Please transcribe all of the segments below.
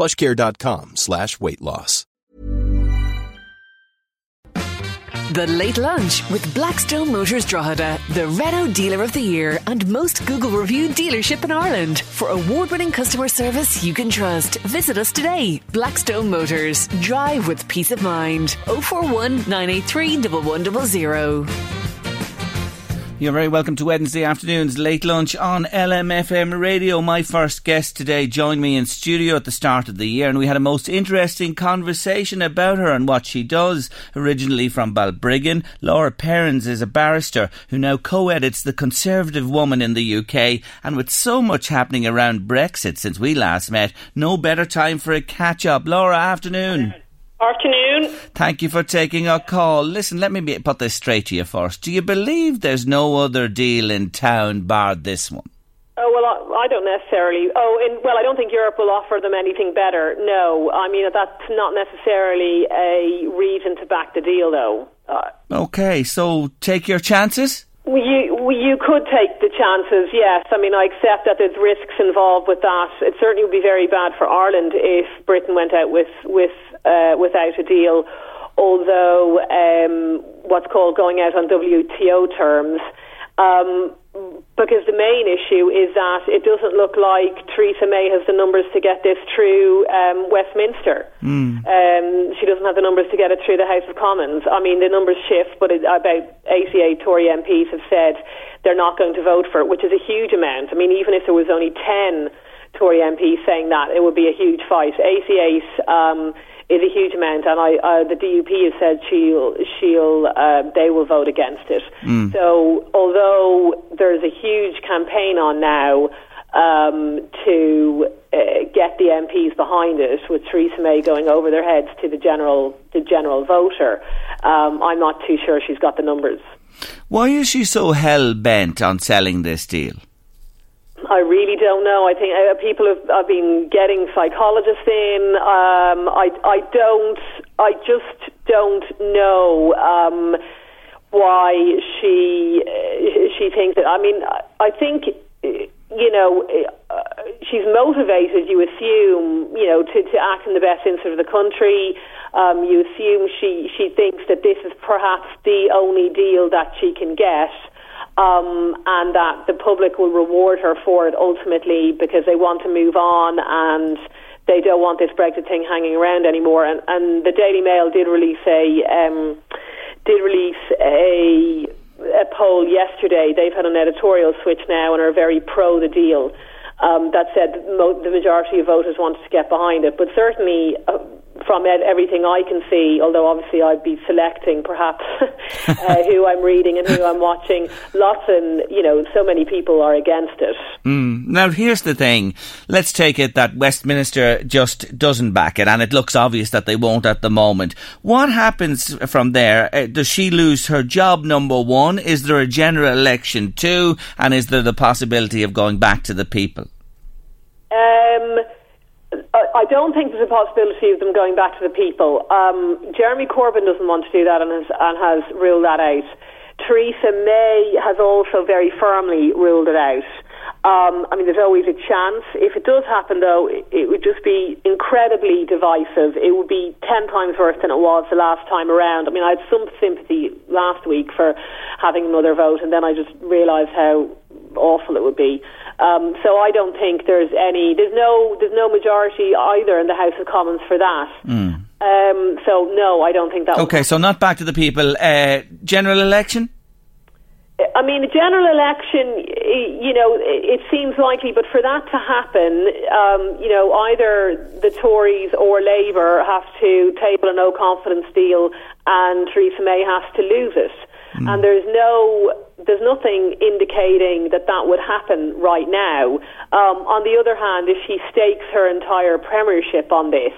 plushcare.com slash weight loss. The Late Lunch with Blackstone Motors Drogheda, the Renault Dealer of the Year and most Google reviewed dealership in Ireland. For award winning customer service you can trust, visit us today. Blackstone Motors. Drive with peace of mind. 041 983 1100. You're very welcome to Wednesday afternoon's late lunch on LMFM radio. My first guest today joined me in studio at the start of the year and we had a most interesting conversation about her and what she does. Originally from Balbriggan, Laura Perrins is a barrister who now co-edits The Conservative Woman in the UK and with so much happening around Brexit since we last met, no better time for a catch up. Laura, afternoon. Afternoon. Thank you for taking our call. Listen, let me put this straight to you first. Do you believe there's no other deal in town bar this one? Oh well, I, I don't necessarily. Oh, in, well, I don't think Europe will offer them anything better. No, I mean that's not necessarily a reason to back the deal, though. Uh, Okay, so take your chances. You, you could take the chances, yes. I mean, I accept that there's risks involved with that. It certainly would be very bad for Ireland if Britain went out with, with, uh, without a deal, although um, what's called going out on WTO terms. Um, because the main issue is that it doesn't look like Theresa May has the numbers to get this through um, Westminster. Mm. Um, she doesn't have the numbers to get it through the House of Commons. I mean, the numbers shift, but it, about 88 Tory MPs have said they're not going to vote for it, which is a huge amount. I mean, even if there was only 10 Tory MPs saying that, it would be a huge fight. 88 um, is a huge amount, and I, uh, the DUP has said she'll, she'll, uh, they will vote against it. Mm. So, although there's a huge campaign on now um, to uh, get the MPs behind it, with Theresa May going over their heads to the general, the general voter, um, I'm not too sure she's got the numbers. Why is she so hell bent on selling this deal? I really don't know. I think uh, people have, have been getting psychologists in. Um, I, I don't. I just don't know um, why she uh, she thinks that. I mean, I think you know uh, she's motivated. You assume you know to, to act in the best interest of the country. Um, you assume she she thinks that this is perhaps the only deal that she can get um, and that the public will reward her for it ultimately because they want to move on and they don't want this Brexit thing hanging around anymore. And, and the Daily Mail did release a um, did release a a poll yesterday. They've had an editorial switch now and are very pro the deal. Um, that said, the majority of voters wanted to get behind it, but certainly. Uh, from everything I can see, although obviously I'd be selecting perhaps uh, who I'm reading and who I'm watching, lots and, you know, so many people are against it. Mm. Now, here's the thing. Let's take it that Westminster just doesn't back it, and it looks obvious that they won't at the moment. What happens from there? Uh, does she lose her job, number one? Is there a general election, two? And is there the possibility of going back to the people? Um, I don't think there's a possibility of them going back to the people. Um, Jeremy Corbyn doesn't want to do that and has, and has ruled that out. Theresa May has also very firmly ruled it out. Um, I mean, there's always a chance. If it does happen, though, it, it would just be incredibly divisive. It would be ten times worse than it was the last time around. I mean, I had some sympathy last week for having another vote, and then I just realised how awful it would be. Um, so I don't think there's any there's no there's no majority either in the House of Commons for that. Mm. Um, so no, I don't think that. Okay, so not back to the people. Uh, general election. I mean, a general election, you know, it seems likely, but for that to happen, um, you know, either the Tories or Labour have to table a no confidence deal and Theresa May has to lose it. Mm. And there's no, there's nothing indicating that that would happen right now. Um, on the other hand, if she stakes her entire premiership on this,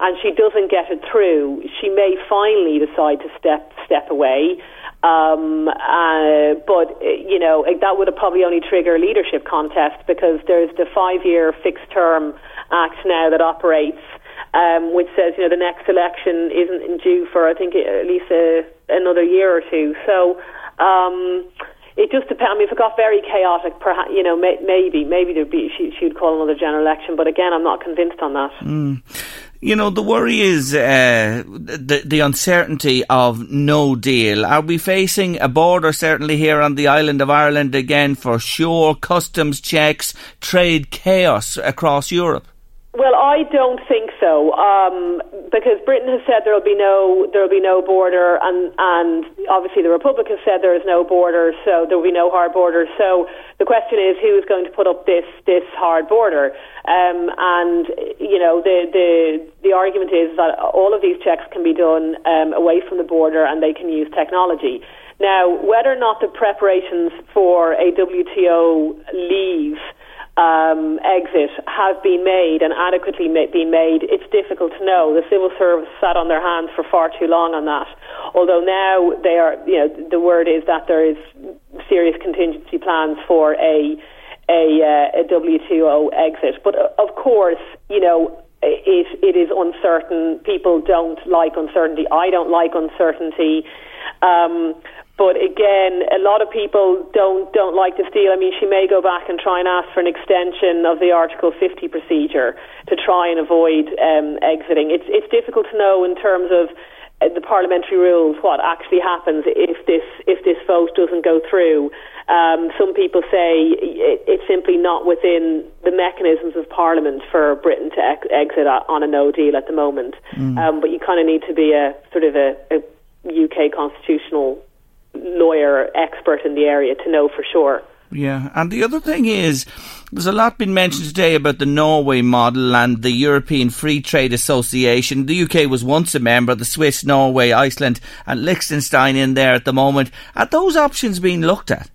and she doesn't get it through, she may finally decide to step step away. Um, uh, but you know that would have probably only trigger a leadership contest because there's the five-year fixed-term act now that operates, um, which says you know the next election isn't due for I think at least a, another year or two. So. Um, it just depends. I mean, if it got very chaotic, perhaps you know, may, maybe maybe there'd be she, she'd call another general election. But again, I'm not convinced on that. Mm you know, the worry is uh, the the uncertainty of no deal. Are we facing a border certainly here on the island of Ireland again for sure? Customs checks, trade chaos across Europe. Well, I don't think so, um, because Britain has said there will be no there will be no border, and and obviously the Republic has said there is no border, so there will be no hard border. So the question is, who is going to put up this this hard border? Um, and you know, the the the argument is that all of these checks can be done um, away from the border, and they can use technology. Now, whether or not the preparations for a WTO leave um, exit have been made and adequately ma- been made, it's difficult to know. The civil service sat on their hands for far too long on that. Although now they are, you know, the word is that there is serious contingency plans for a a, uh, a WTO exit. But uh, of course, you know, it it is uncertain. People don't like uncertainty. I don't like uncertainty. Um, but again, a lot of people don't don't like this deal. I mean, she may go back and try and ask for an extension of the Article 50 procedure to try and avoid um, exiting. It's it's difficult to know in terms of uh, the parliamentary rules what actually happens if this if this vote doesn't go through. Um, some people say it, it's simply not within the mechanisms of Parliament for Britain to ex- exit on a no deal at the moment. Mm. Um, but you kind of need to be a sort of a, a UK constitutional lawyer expert in the area to know for sure. Yeah, and the other thing is, there's a lot been mentioned today about the Norway model and the European Free Trade Association. The UK was once a member, the Swiss, Norway, Iceland, and Liechtenstein in there at the moment. Are those options being looked at?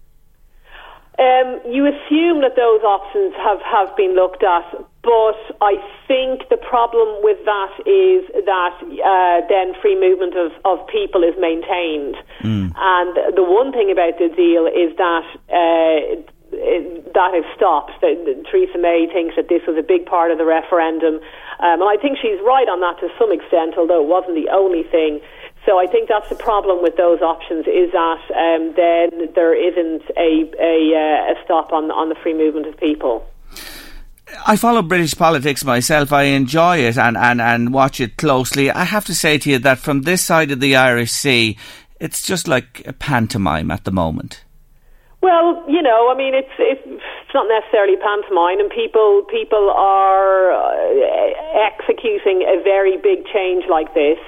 Um, you assume that those options have, have been looked at, but I think the problem with that is that uh, then free movement of, of people is maintained. Mm. And the one thing about the deal is that uh, that has stopped. That, Theresa May thinks that this was a big part of the referendum. Um, and I think she's right on that to some extent, although it wasn't the only thing. So I think that's the problem with those options is that um, then there isn't a, a, uh, a stop on, on the free movement of people. I follow British politics myself. I enjoy it and, and, and watch it closely. I have to say to you that from this side of the Irish Sea, it's just like a pantomime at the moment. Well, you know, I mean, it's it's, not necessarily pantomime, and people people are uh, executing a very big change like this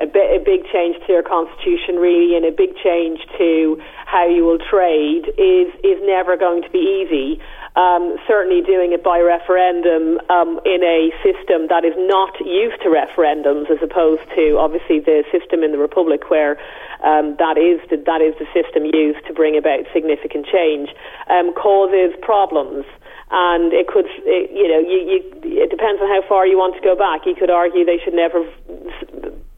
a, a big change to your constitution, really, and a big change to how you will trade is is never going to be easy. Um, certainly, doing it by referendum um, in a system that is not used to referendums, as opposed to obviously the system in the republic where um, that is the, that is the system used to bring about significant change, um, causes problems and it could, it, you know, you, you, it depends on how far you want to go back. You could argue they should never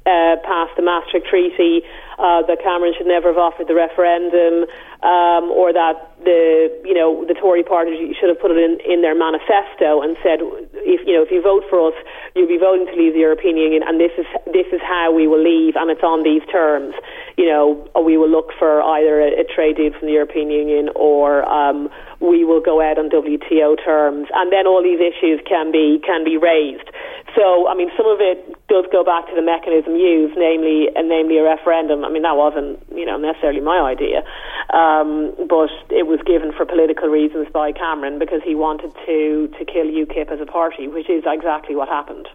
uh, passed the Maastricht Treaty, uh, that Cameron should never have offered the referendum, um, or that the you know the Tory party should have put it in, in their manifesto and said if you know if you vote for us, you'll be voting to leave the European Union, and this is this is how we will leave, and it's on these terms. You know, we will look for either a, a trade deal from the European Union or um, we will go out on WTO terms, and then all these issues can be can be raised. So, I mean, some of it does go back to the mechanism used, namely, and namely a referendum. I mean, that wasn't, you know, necessarily my idea. Um, but it was given for political reasons by Cameron because he wanted to, to kill UKIP as a party, which is exactly what happened.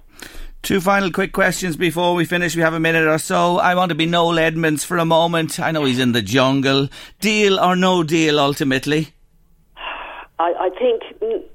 Two final quick questions before we finish. We have a minute or so. I want to be Noel Edmonds for a moment. I know he's in the jungle. Deal or no deal, ultimately? I, I think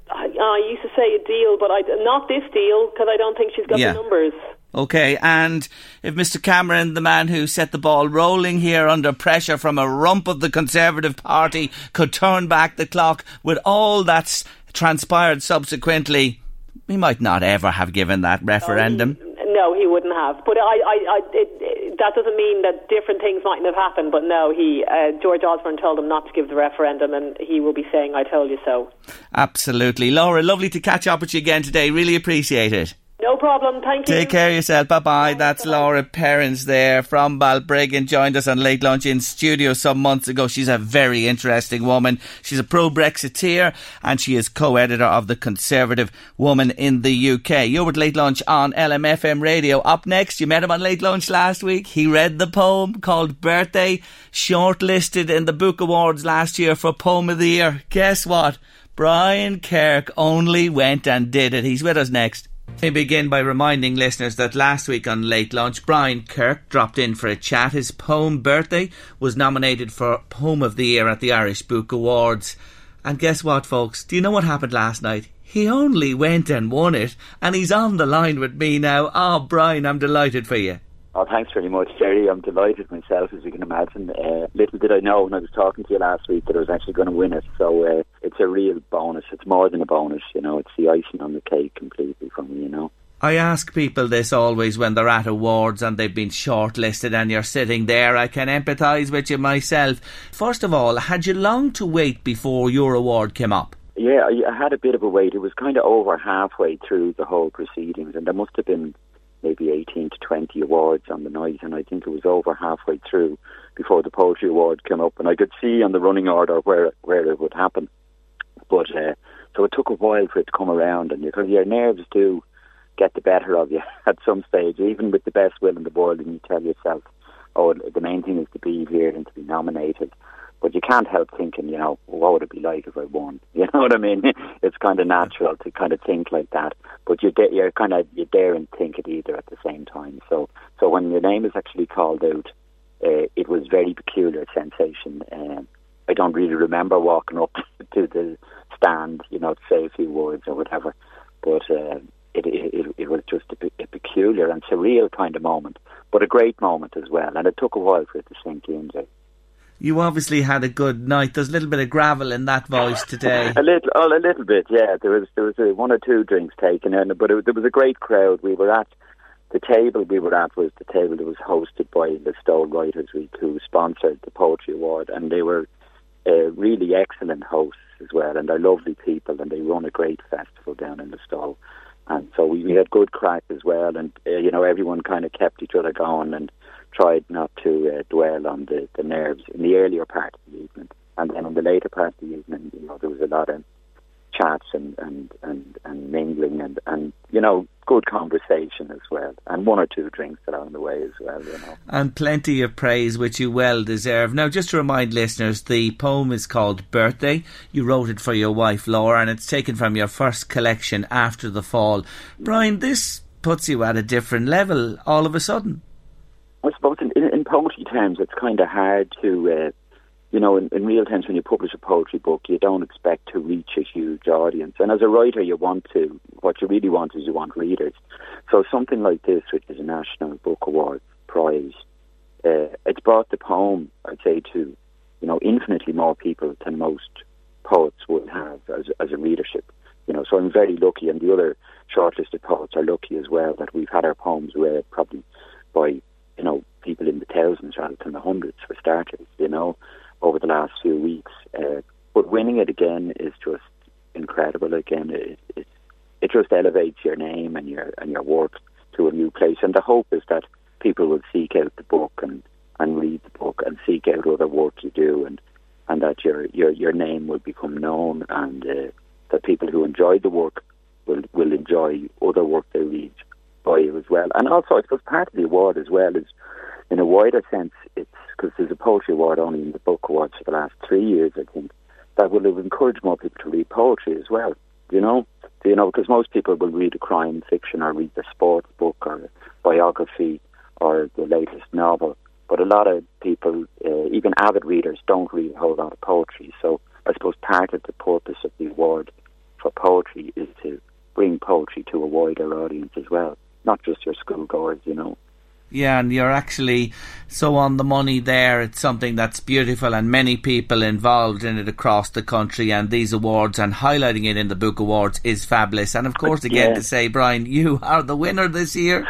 I, I used to say a deal, but I, not this deal because I don't think she's got Yeah. the numbers. Okay, and if Mr Cameron, the man who set the ball rolling here under pressure from a rump of the Conservative Party, could turn back the clock with all that's transpired subsequently, he might not ever have given that referendum. No, he wouldn't have. But I, I, I it, it, that doesn't mean that different things mightn't have happened. But no, he uh, George Osborne told him not to give the referendum, and he will be saying, "I told you so." Absolutely. Laura, lovely to catch up with you again today. Really appreciate it. No problem. Thank you. Take care of yourself. Bye bye. That's Laura Perrins there from Balbriggan. Joined us on Late Lunch in studio some months ago. She's a very interesting woman. She's a pro Brexiteer and she is co editor of The Conservative Woman in the UK. You're with Late Lunch on LMFM radio. Up next, you met him on Late Lunch last week. He read the poem called Birthday, shortlisted in the Book Awards last year for Poem of the Year. Guess what? Brian Kirk only went and did it. He's with us next. We begin by reminding listeners that last week on Late Lunch, Brian Kirk dropped in for a chat. His poem Birthday was nominated for Poem of the Year at the Irish Book Awards. And guess what, folks? Do you know what happened last night? He only went and won it, and he's on the line with me now. Oh, Brian, I'm delighted for you. Oh, thanks very much, Jerry. I'm delighted myself, as you can imagine. Uh, little did I know when I was talking to you last week that I was actually going to win it. So uh, it's a real bonus. It's more than a bonus, you know. It's the icing on the cake completely for me, you know. I ask people this always when they're at awards and they've been shortlisted and you're sitting there. I can empathise with you myself. First of all, had you long to wait before your award came up? Yeah, I, I had a bit of a wait. It was kind of over halfway through the whole proceedings, and there must have been maybe 18 to 20 awards on the night, and I think it was over halfway through before the poetry award came up, and I could see on the running order where where it would happen. But uh, so it took a while for it to come around, and because your nerves do get the better of you at some stage, even with the best will in the world, and you tell yourself, "Oh, the main thing is to be here and to be nominated." But you can't help thinking, you know, what would it be like if I won? You know what I mean? It's kind of natural to kind of think like that. But you're, da- you're kind of you dare and think it either at the same time. So, so when your name is actually called out, uh, it was very peculiar sensation. Um, I don't really remember walking up to the stand, you know, to say a few words or whatever. But uh, it, it it was just a, a peculiar and surreal kind of moment, but a great moment as well. And it took a while for it to sink in. Jay. You obviously had a good night. There's a little bit of gravel in that voice today. A little, oh, a little bit, yeah. There was there was a, one or two drinks taken in, but it, there was a great crowd. We were at the table we were at was the table that was hosted by Listowel Writers Week, who sponsored the Poetry Award, and they were uh, really excellent hosts as well, and they're lovely people, and they run a great festival down in Listowel. And so we, we had good crack as well, and uh, you know everyone kind of kept each other going and tried not to uh, dwell on the, the nerves in the earlier part of the evening, and then in the later part of the evening, you know there was a lot of chats and and and, and mingling and and you know good conversation as well, and one or two drinks along the way as well, you know. and plenty of praise which you well deserve. Now, just to remind listeners, the poem is called Birthday. You wrote it for your wife Laura, and it's taken from your first collection after the fall. Brian, this puts you at a different level all of a sudden. I suppose in, in, in poetry terms, it's kind of hard to, uh, you know, in, in real terms, when you publish a poetry book, you don't expect to reach a huge audience. And as a writer, you want to, what you really want is you want readers. So something like this, which is a National Book Award prize, uh, it's brought the poem, I'd say, to, you know, infinitely more people than most poets would have as, as a readership. You know, so I'm very lucky, and the other shortlisted poets are lucky as well that we've had our poems read probably by you know, people in the thousands rather than the hundreds for starters, you know, over the last few weeks. Uh, but winning it again is just incredible. Again, it, it it just elevates your name and your and your work to a new place. And the hope is that people will seek out the book and, and read the book and seek out other work you do, and and that your your your name will become known, and uh, that people who enjoy the work will will enjoy other work they read by you as well. And also, I suppose part of the award as well is in a wider sense, it's because there's a poetry award only in the book awards for the last three years, I think, that will have encouraged more people to read poetry as well. You know, you know, because most people will read a crime fiction or read the sports book or biography or the latest novel, but a lot of people, uh, even avid readers, don't read a whole lot of poetry. So I suppose part of the purpose of the award for poetry is to bring poetry to a wider audience as well, not just your schoolgoers, you know. Yeah, and you're actually so on the money there. It's something that's beautiful, and many people involved in it across the country. And these awards and highlighting it in the Book Awards is fabulous. And of course, again, yeah. to say, Brian, you are the winner this year.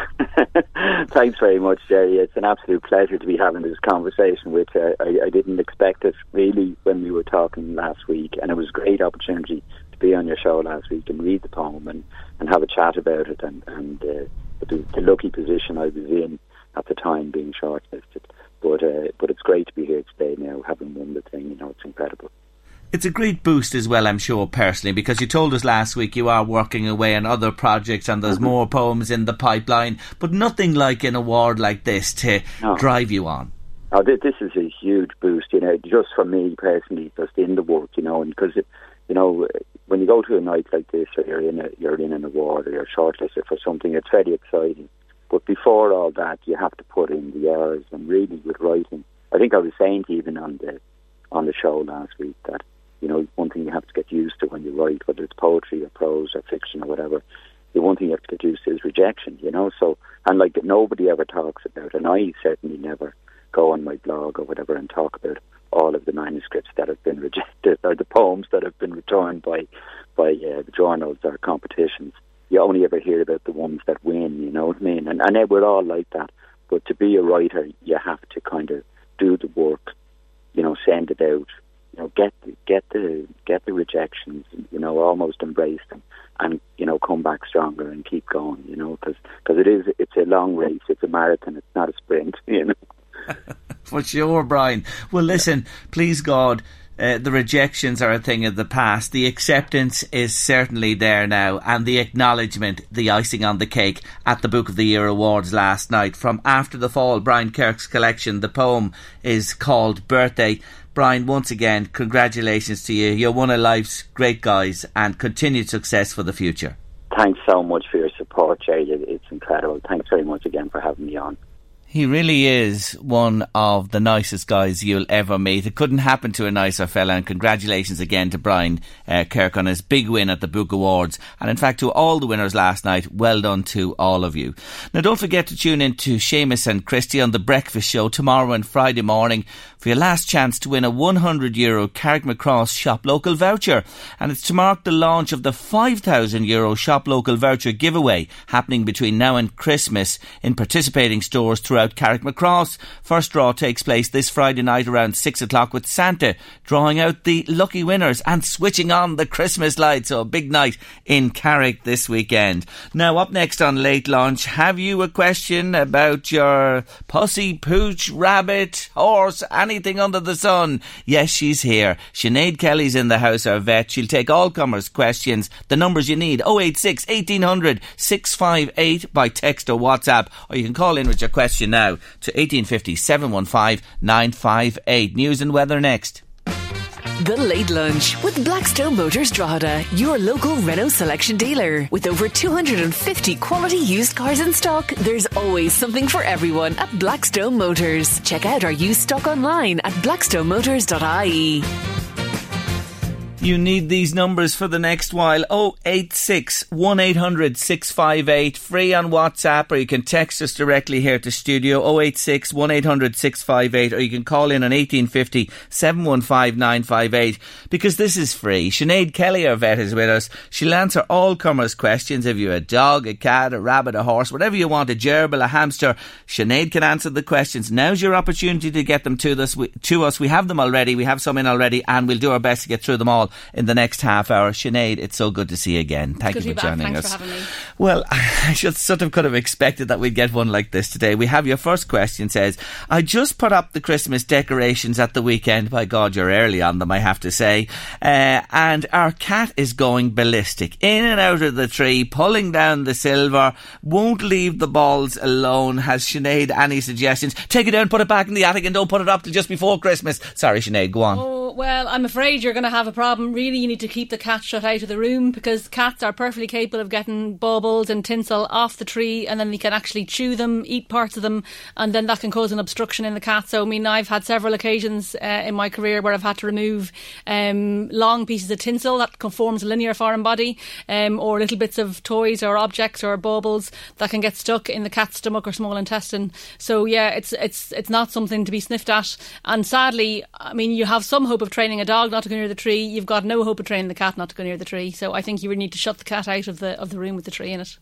Thanks very much, Jerry. It's an absolute pleasure to be having this conversation which you. I, I didn't expect it really when we were talking last week, and it was a great opportunity be on your show last week and read the poem and, and have a chat about it and, and uh, the, the lucky position I was in at the time being shortlisted. But uh, but it's great to be here today now, having won the thing. You know, it's incredible. It's a great boost as well, I'm sure, personally, because you told us last week you are working away on other projects and there's mm-hmm. more poems in the pipeline, but nothing like an award like this to no. drive you on. Oh, this is a huge boost, you know, just for me personally, just in the work, you know, and because, you know, when you go to a night like this or you're in a, you're in an award or you're shortlisted for something, it's very exciting. But before all that, you have to put in the hours and really with writing. I think I was saying to even on the on the show last week that you know one thing you have to get used to when you write, whether it's poetry or prose or fiction or whatever. The one thing you have to get used to is rejection. You know, so and like nobody ever talks about, and I certainly never go on my blog or whatever and talk about all of the manuscripts that have been rejected or the poems that have been returned by by uh, the journals or competitions you only ever hear about the ones that win, you know what I mean? And, and we're all like that. But to be a writer, you have to kind of do the work, you know, send it out, you know, get get the get the rejections, you know, almost embrace them, and you know, come back stronger and keep going, you know, because cause it is it's a long race, it's a marathon, it's not a sprint, you know. For sure, Brian. Well, listen, please God uh, the rejections are a thing of the past. The acceptance is certainly there now, and the acknowledgement, the icing on the cake at the Book of the Year Awards last night. From After the Fall, Brian Kirk's collection, the poem is called Birthday. Brian, once again, congratulations to you. You're one of life's great guys, and continued success for the future. Thanks so much for your support, Jay. It's incredible. Thanks very much again for having me on. He really is one of the nicest guys you'll ever meet. It couldn't happen to a nicer fella. And congratulations again to Brian uh, Kirk on his big win at the Book Awards. And in fact, to all the winners last night, well done to all of you. Now, don't forget to tune in to Seamus and Christy on The Breakfast Show tomorrow and Friday morning for your last chance to win a 100 euro Carrickmacross Shop Local voucher. And it's to mark the launch of the 5,000 euro Shop Local voucher giveaway happening between now and Christmas in participating stores throughout Carrickmacross. First draw takes place this Friday night around 6 o'clock with Santa drawing out the lucky winners and switching on the Christmas lights. So a big night in Carrick this weekend. Now up next on Late Lunch, have you a question about your pussy, pooch, rabbit, horse, anything under the sun? Yes, she's here. Sinead Kelly's in the house, our vet. She'll take all comers' questions. The numbers you need 086 1800 658 by text or WhatsApp, or you can call in with your question now to 1850 715 958. News and weather next. The Late Lunch with Blackstone Motors Drogheda, your local Renault selection dealer. With over 250 quality used cars in stock, there's always something for everyone at Blackstone Motors. Check out our used stock online at blackstonemotors.ie. You need these numbers for the next while. 086 1800 658. Free on WhatsApp or you can text us directly here to studio 086 1800 658 or you can call in on 1850 715 958 because this is free. Sinead Kelly, our vet, is with us. She'll answer all comers' questions. If you're a dog, a cat, a rabbit, a horse, whatever you want, a gerbil, a hamster, Sinead can answer the questions. Now's your opportunity to get them to. We, to us. we have them already. We have some in already and we'll do our best to get through them all. In the next half hour. Sinead, it's so good to see you again. Thank good you for joining us. For having me. Well, I should sort of could have expected that we'd get one like this today. We have your first question says, I just put up the Christmas decorations at the weekend. By God, you're early on them, I have to say. Uh, and our cat is going ballistic. In and out of the tree, pulling down the silver, won't leave the balls alone. Has Sinead any suggestions? Take it down, put it back in the attic and don't put it up till just before Christmas. Sorry, Sinead, go on. Oh, well, I'm afraid you're going to have a problem. Really, you need to keep the cat shut out of the room because cats are perfectly capable of getting baubles and tinsel off the tree and then they can actually chew them, eat parts of them, and then that can cause an obstruction in the cat. So, I mean, I've had several occasions uh, in my career where I've had to remove um, long pieces of tinsel that forms a linear foreign body um, or little bits of toys or objects or baubles that can get stuck in the cat's stomach or small intestine. So, yeah, it's, it's, it's not something to be sniffed at. And sadly, I mean, you have some hope of training a dog not to go near the tree. You've got no hope of training the cat not to go near the tree. So I think you would need to shut the cat out of the of the room with the tree in it.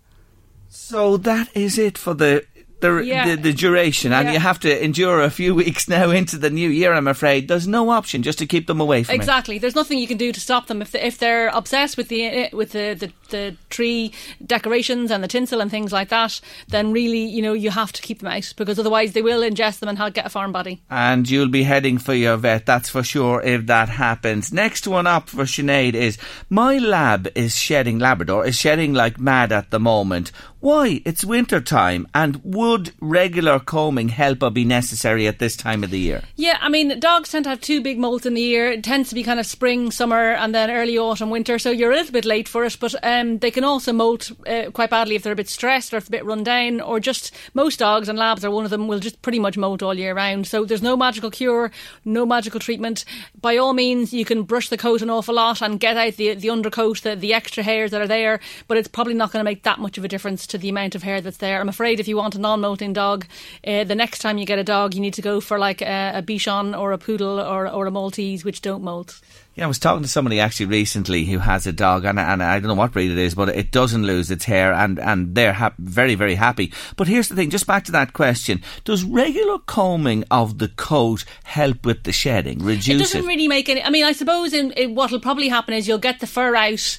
So that is it for the the, Yeah. the, the duration, and Yeah. you have to endure a few weeks now into the new year. I'm afraid there's no option just to keep them away from it. Exactly. There's nothing you can do to stop them if they, if they're obsessed with the with the, the the tree decorations and the tinsel and things like that. Then really, you know, you have to keep them out because otherwise they will ingest them and get a foreign body. And you'll be heading for your vet, that's for sure, if that happens. Next one up for Sinead is My lab is shedding, Labrador is shedding like mad at the moment. Why? It's winter time, and would regular combing help or be necessary at this time of the year? Yeah, I mean, dogs tend to have two big molts in the year. It tends to be kind of spring, summer, and then early autumn, winter. So you're a little bit late for it, but um, they can also molt uh, quite badly if they're a bit stressed or if they're a bit run down, or just most dogs and labs are one of them will just pretty much molt all year round. So there's no magical cure, no magical treatment. By all means, you can brush the coat an awful lot and get out the the undercoat, the, the extra hairs that are there, but it's probably not going to make that much of a difference to the amount of hair that's there. I'm afraid if you want a non-molting dog, uh, the next time you get a dog, you need to go for like a, a Bichon or a Poodle or, or a Maltese, which don't molt. Yeah, I was talking to somebody actually recently who has a dog, and, and I don't know what breed it is, but it doesn't lose its hair, and, and they're hap- very, very happy. But here's the thing, just back to that question Does regular combing of the coat help with the shedding, reduce It it? doesn't really make any. I mean, I suppose in, in what'll probably happen is you'll get the fur out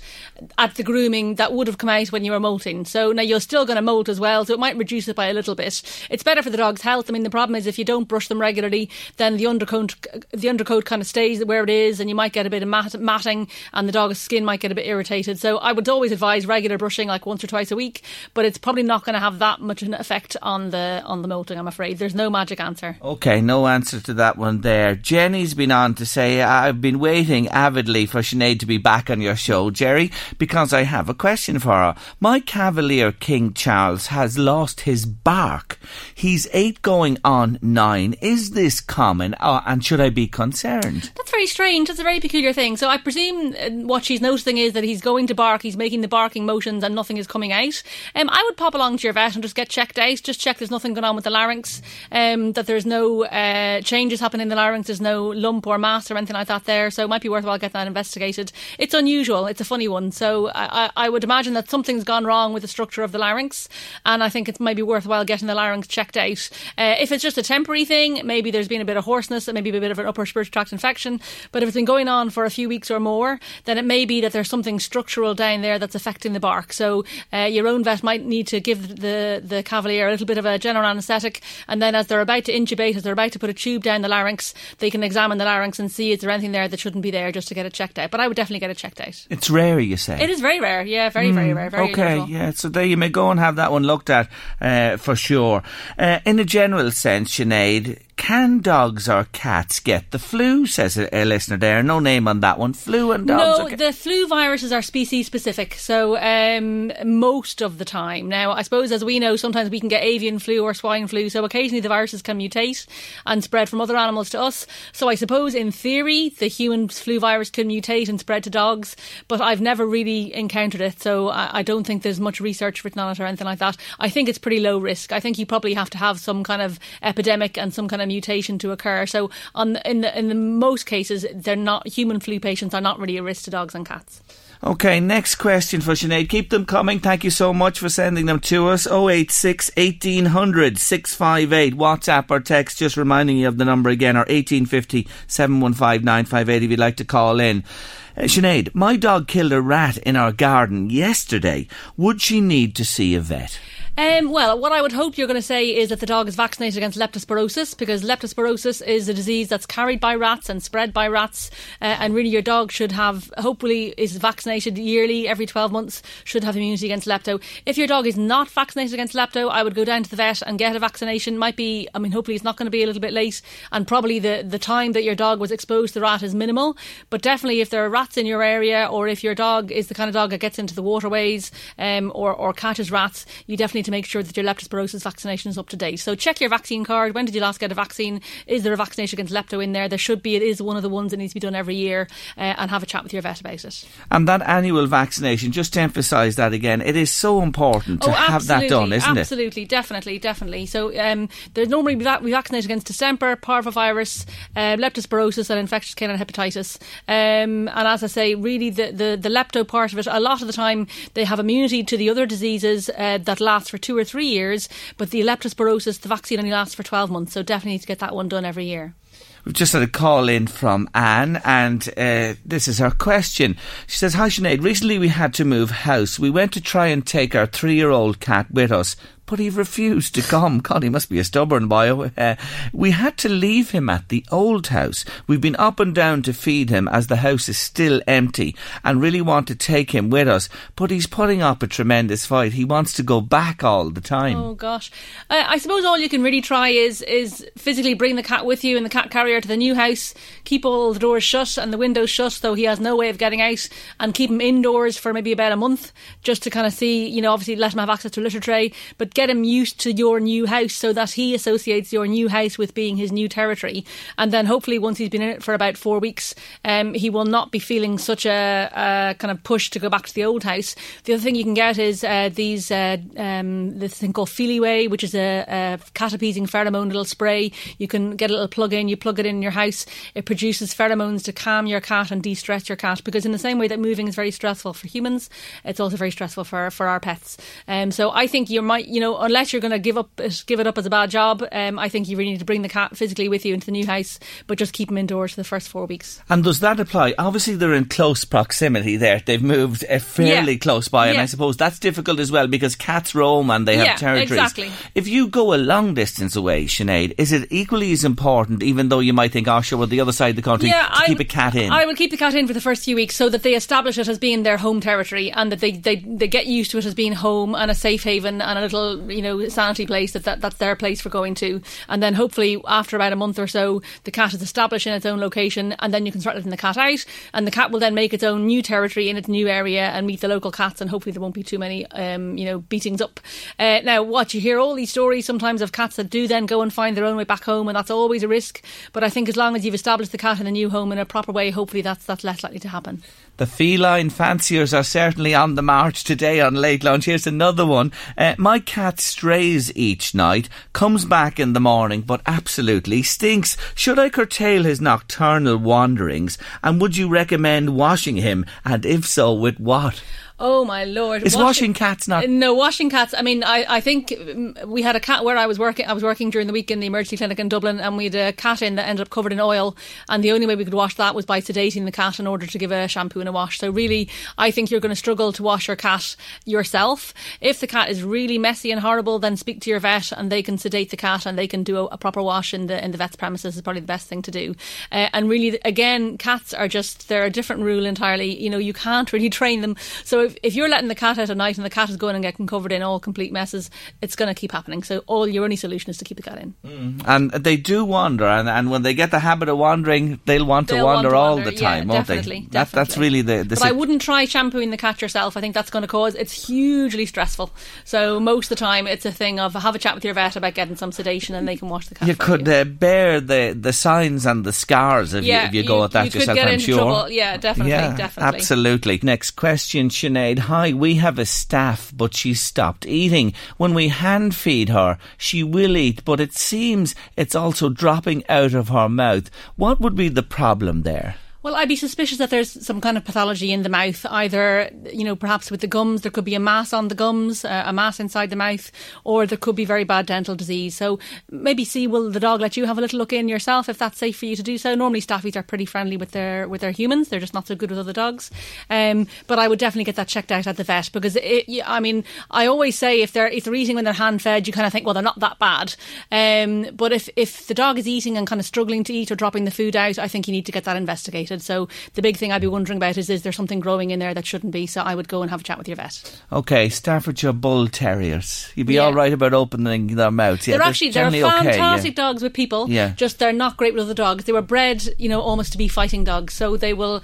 at the grooming that would have come out when you were molting. So now you're still going to molt as well, so it might reduce it by a little bit. It's better for the dog's health. I mean, the problem is if you don't brush them regularly, then the undercoat the undercoat kind of stays where it is, and you might get a bit of mat- matting, and the dog's skin might get a bit irritated. So I would always advise regular brushing, like once or twice a week. But it's probably not going to have that much an effect on the on the molting. I'm afraid there's no magic answer. Okay, no answer to that one there. Jenny's been on to say, I've been waiting avidly for Sinead to be back on your show, Jerry, because I have a question for her. My Cavalier King Charles has lost his bark. He's eight going on nine. Is this common, uh, and should I be concerned? That's very strange. That's a very peculiar thing. So I presume uh, what she's noticing is that he's going to bark, he's making the barking motions, and nothing is coming out. Um, I would pop along to your vet and just get checked out. Just check there's nothing going on with the larynx, um, that there's no uh, changes happening in the larynx, there's no lump or mass or anything like that there. So it might be worthwhile getting that investigated. It's unusual. It's a funny one. So I, I, I would imagine that something's gone wrong with the structure of the larynx, and I think it's maybe worthwhile getting the larynx checked out. Uh, if it's just a temporary thing, maybe there's been a bit of hoarseness, maybe a bit of an upper respiratory tract infection. But if it's been going on for a few weeks or more, then it may be that there's something structural down there that's affecting the bark. So uh, your own vet might need to give the the cavalier a little bit of a general anaesthetic, and then as they're about to intubate, as they're about to put a tube down the larynx, they can examine the larynx and see is there anything there that shouldn't be there, just to get it checked out. But I would definitely get it checked out. It's rare, you say? It is very rare, yeah, very, very rare, very okay, unusual. yeah. So there you may go and have that one looked at uh, for sure. Uh, in a general sense, Sinead, can dogs or cats get the flu? Says a, a listener there. No name on that one. Flu and dogs. No, ca- the flu viruses are species specific. So um, most of the time. Now, I suppose as we know, sometimes we can get avian flu or swine flu. So occasionally the viruses can mutate and spread from other animals to us. So I suppose in theory the human flu virus can mutate and spread to dogs, but I've never really encountered it. So I, I don't think there's much research written on it or anything like that. I think it's pretty low risk. I think you probably have to have some kind of epidemic and some kind of mutation to occur. So on in the, in the most cases, they're not human flu patients are not really a risk to dogs and cats. Okay, next question for Sinead. Keep them coming. Thank you so much for sending them to us. 086 1800 658. WhatsApp or text, just reminding you of the number again, or 1850 715 958 if you'd like to call in. Uh, Sinead, my dog killed a rat in our garden yesterday. Would she need to see a vet? Um, well, what I would hope you're going to say is that the dog is vaccinated against leptospirosis because leptospirosis is a disease that's carried by rats and spread by rats. Uh, and really, your dog should have, hopefully, is vaccinated yearly, every 12 months, should have immunity against lepto. If your dog is not vaccinated against lepto, I would go down to the vet and get a vaccination. Might be, I mean, hopefully, it's not going to be a little bit late. And probably the, the time that your dog was exposed to the rat is minimal. But definitely, if there are rats in your area or if your dog is the kind of dog that gets into the waterways um, or, or catches rats, you definitely need to make sure that your leptospirosis vaccination is up to date. So check your vaccine card. When did you last get a vaccine? Is there a vaccination against lepto in there? There should be. It is one of the ones that needs to be done every year uh, and have a chat with your vet about it. And that annual vaccination, just to emphasise that again, it is so important to oh, have that done, isn't absolutely, it? Absolutely, definitely, definitely. So um, there's normally we, vac- we vaccinate against distemper, parvovirus, uh, leptospirosis, and infectious canine hepatitis. Um, and as I say, really the, the the lepto part of it, a lot of the time they have immunity to the other diseases uh, that last for two or three years, but the leptospirosis, the vaccine only lasts for 12 months. So definitely need to get that one done every year. We've just had a call in from Anne, and uh, this is her question. She says, Hi Sinead, recently we had to move house. We went to try and take our three year old cat with us, but he refused to come. God, he must be a stubborn boy. Uh, we had to leave him at the old house. We've been up and down to feed him as the house is still empty and really want to take him with us, but he's putting up a tremendous fight. He wants to go back all the time. Oh gosh, uh, I suppose all you can really try is is physically bring the cat with you in the cat carrier to the new house. Keep all the doors shut and the windows shut, though he has no way of getting out, and keep him indoors for maybe about a month, just to kind of see, you know, obviously let him have access to a litter tray, but get him used to your new house so that he associates your new house with being his new territory, and then hopefully once he's been in it for about four weeks, um, he will not be feeling such a, a, kind of push to go back to the old house. The other thing you can get is uh, these uh, um, this thing called Feliway, which is a, a cat appeasing pheromone little spray. You can get a little plug in, you plug it in your house. It produces pheromones to calm your cat and de-stress your cat because in the same way that moving is very stressful for humans, it's also very stressful for for our pets. Um, so I think you might, you know, unless you're going to give up give it up as a bad job, um, I think you really need to bring the cat physically with you into the new house, but just keep him indoors for the first four weeks. And does that apply? Obviously, they're in close proximity there. They've moved uh, fairly Yeah. close by, and Yeah. I suppose that's difficult as well because cats roam and they have Yeah, territories. exactly. If you go a long distance away, Sinead, is it equally as important, even though you might think, oh, sure, well, the other side of the country, to I keep a cat in? I would keep the cat in for the first few weeks so that they establish it as being their home territory and that they, they, they get used to it as being home and a safe haven and a little, you know, sanity place that, that that's their place for going to. And then hopefully after about a month or so, the cat is established in its own location and then you can start letting the cat out and the cat will then make its own new territory in its new area and meet the local cats and hopefully there won't be too many, um, you know, beatings up. Uh, now, what you hear all these stories sometimes of cats that do then go and find their own way back home and that's always a risk. But I think as long as you've established the cat in the new home in a proper way, hopefully that's that's less likely to happen. The feline fanciers are certainly on the march today on Late Lunch. Here's another one. Uh, my cat strays each night, comes back in the morning, but absolutely stinks. Should I curtail his nocturnal wanderings? And would you recommend washing him? And if so, with what? Oh my lord! Is washing cats not- No, washing cats. I mean, I, I think we had a cat where I was working. I was working during the week in the emergency clinic in Dublin, and we had a cat in that ended up covered in oil. And the only way we could wash that was by sedating the cat in order to give a shampoo and a wash. So really, I think you're going to struggle to wash your cat yourself. If the cat is really messy and horrible, then speak to your vet, and they can sedate the cat, and they can do a, a proper wash in the in the vet's premises. Is probably the best thing to do. Uh, and really, again, cats are just they're a different rule entirely. You know, you can't really train them. So if, if you're letting the cat out at night and the cat is going and getting covered in all complete messes, it's going to keep happening. So all your only solution is to keep the cat in. And they do wander, and, and when they get the habit of wandering, they'll want to They'll wander want to all wander. the time, yeah, won't definitely, they? That, that's really the, the But sit- I wouldn't try shampooing the cat yourself. I think that's going to cause it's hugely stressful. So most of the time, it's a thing of have a chat with your vet about getting some sedation, and they can wash the cat. You could you. uh, bear the, the signs and the scars if, Yeah, you, if you go you- at that you could yourself, get I'm into sure. trouble. Yeah, definitely, Yeah, definitely. absolutely. Next question, Sinead. Hi, we have a staff, but she stopped eating. When we hand feed her, she will eat, but it seems it's also dropping out of her mouth. What would be the problem there? Well, I'd be suspicious that there's some kind of pathology in the mouth. Either, you know, perhaps with the gums, there could be a mass on the gums, uh, a mass inside the mouth, or there could be very bad dental disease. So maybe see, will the dog let you have a little look in yourself if that's safe for you to do so? Normally, staffies are pretty friendly with their with their humans. They're just not so good with other dogs. Um, but I would definitely get that checked out at the vet because, it, I mean, I always say if they're if they're eating when they're hand fed, you kind of think, well, they're not that bad. Um, but if if the dog is eating and kind of struggling to eat or dropping the food out, I think you need to get that investigated. So the big thing I'd be wondering about is is there something growing in there that shouldn't be? So I would go and have a chat with your vet. Okay, Staffordshire Bull Terriers. You'd be Yeah. all right about opening their mouths. Yeah, they're actually they're generally okay, fantastic yeah. dogs with people. Yeah. Just they're not great with other dogs. They were bred, you know, almost to be fighting dogs. So they will,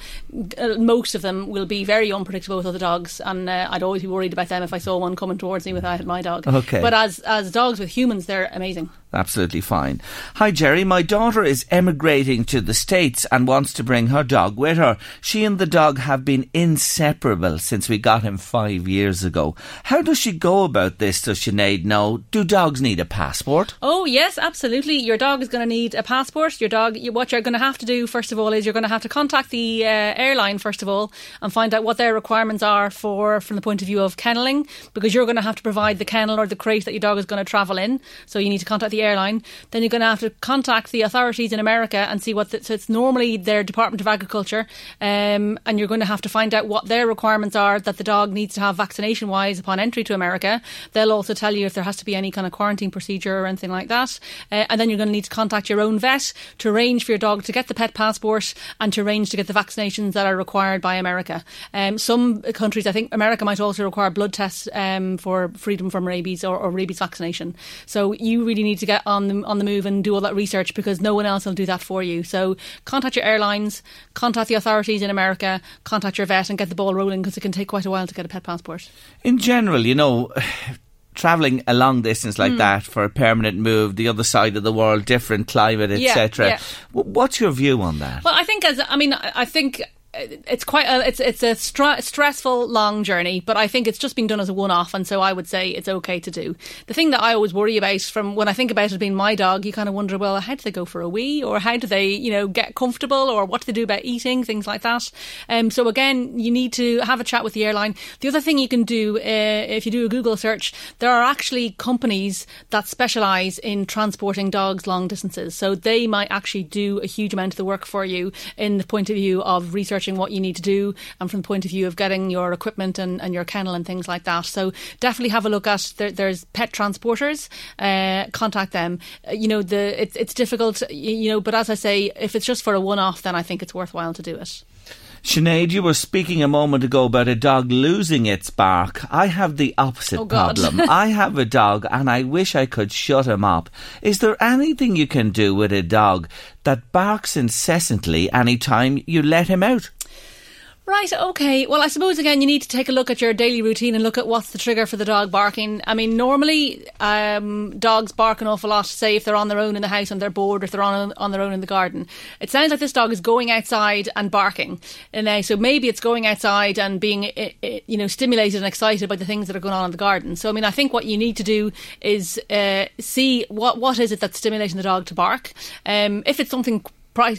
uh, most of them will be very unpredictable with other dogs, and uh, I'd always be worried about them if I saw one coming towards me when I had my dog. Okay. But as as dogs with humans, they're amazing. Absolutely fine. Hi, Jerry. My daughter is emigrating to the States and wants to bring her dog with her. She and the dog have been inseparable since we got him five years ago. How does she go about this, does Sinead know? Do dogs need a passport? Oh yes, absolutely. Your dog is going to need a passport. Your dog. What you're going to have to do first of all is you're going to have to contact the uh, airline first of all and find out what their requirements are for from the point of view of kenneling because you're going to have to provide the kennel or the crate that your dog is going to travel in. So you need to contact the airline. Then you're going to have to contact the authorities in America and see what. The, so it's normally their Department of Agriculture, um, and you're going to have to find out what their requirements are that the dog needs to have vaccination wise upon entry to America. They'll also tell you if there has to be any kind of quarantine procedure or anything like that. Uh, and then you're going to need to contact your own vet to arrange for your dog to get the pet passport and to arrange to get the vaccinations that are required by America. Um, some countries, I think America might also require blood tests um, for freedom from rabies or, or rabies vaccination. So you really need to get on the, on the move and do all that research because no one else will do that for you. So contact your airlines, contact the authorities in America, contact your vet and get the ball rolling because it can take quite a while to get a pet passport. In general, you know, travelling a long distance like mm. that for a permanent move, the other side of the world, different climate, etc. yeah. W- What's your view on that? Well, I think as I mean, I think it's quite a it's it's a stra- stressful long journey, but I think it's just been done as a one off, and so I would say it's okay to do. The thing that I always worry about from when I think about it being my dog, you kind of wonder, well, how do they go for a wee, or how do they you know get comfortable, or what do they do about eating, things like that. Um, so again, you need to have a chat with the airline. The other thing you can do uh, if you do a Google search, there are actually companies that specialise in transporting dogs long distances, so they might actually do a huge amount of the work for you in the point of view of researching what you need to do and from the point of view of getting your equipment and, and your kennel and things like that. So definitely have a look at there, there's pet transporters. Uh, contact them. Uh, you know the it's it's difficult. You know, but as I say, if it's just for a one off, then I think it's worthwhile to do it. Sinead, you were speaking a moment ago about a dog losing its bark. I have the opposite Oh, problem. I have a dog and I wish I could shut him up. Is there anything you can do with a dog that barks incessantly any time you let him out? Right, okay. Well, I suppose again you need to take a look at your daily routine and look at what's the trigger for the dog barking. I mean, normally um, dogs bark an awful lot, say if they're on their own in the house and they're bored, or if they're on on their own in the garden. It sounds like this dog is going outside and barking. And now, so maybe it's going outside and being, eh, eh, you know, stimulated and excited by the things that are going on in the garden. So, I mean, I think what you need to do is uh, see what what is it that's stimulating the dog to bark. Um, if it's something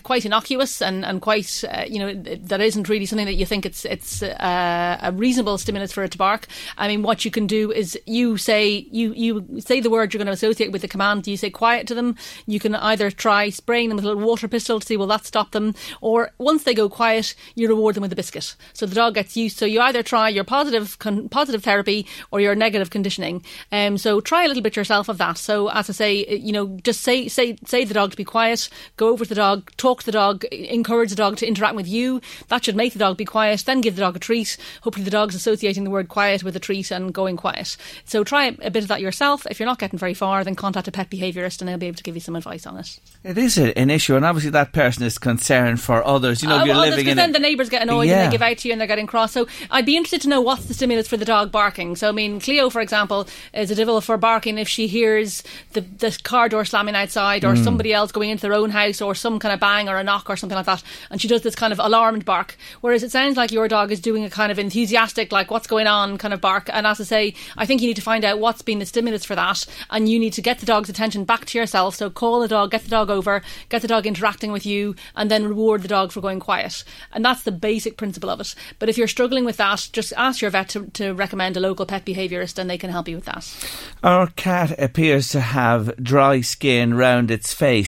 quite innocuous and and quite uh, you know that isn't really something that you think it's it's uh, a reasonable stimulus for it to bark. I mean, what you can do is you say you you say the word you're going to associate with the command. You say quiet to them. You can either try spraying them with a little water pistol to see will that stop them, or once they go quiet, you reward them with a biscuit. So the dog gets used. So you either try your positive con- positive therapy or your negative conditioning. Um, so try a little bit yourself of that. So as I say, you know, just say say say the dog to be quiet. Go over to the dog, talk to the dog, encourage the dog to interact with you. That should make the dog be quiet. Then give the dog a treat. Hopefully the dog's associating the word quiet with a treat and going quiet. So try a bit of that yourself. If you're not getting very far, then contact a pet behaviourist and they'll be able to give you some advice on it. It is an issue, and obviously that person is concerned for others. You know, if oh, you're well, living in then the neighbours get annoyed and they give out to you and they're getting cross. So I'd be interested to know what's the stimulus for the dog barking. So I mean, Cleo, for example, is a devil for barking if she hears the, the car door slamming outside or hmm. somebody else going into their own house or some kind bang or a knock or something like that, and she does this kind of alarmed bark. Whereas it sounds like your dog is doing a kind of enthusiastic, like what's going on kind of bark. And as I say, I think you need to find out what's been the stimulus for that, and you need to get the dog's attention back to yourself. So call the dog, get the dog over, get the dog interacting with you, and then reward the dog for going quiet. And that's the basic principle of it. But if you're struggling with that, just ask your vet to, to recommend a local pet behaviourist, and they can help you with that. Our cat appears to have dry skin round its face.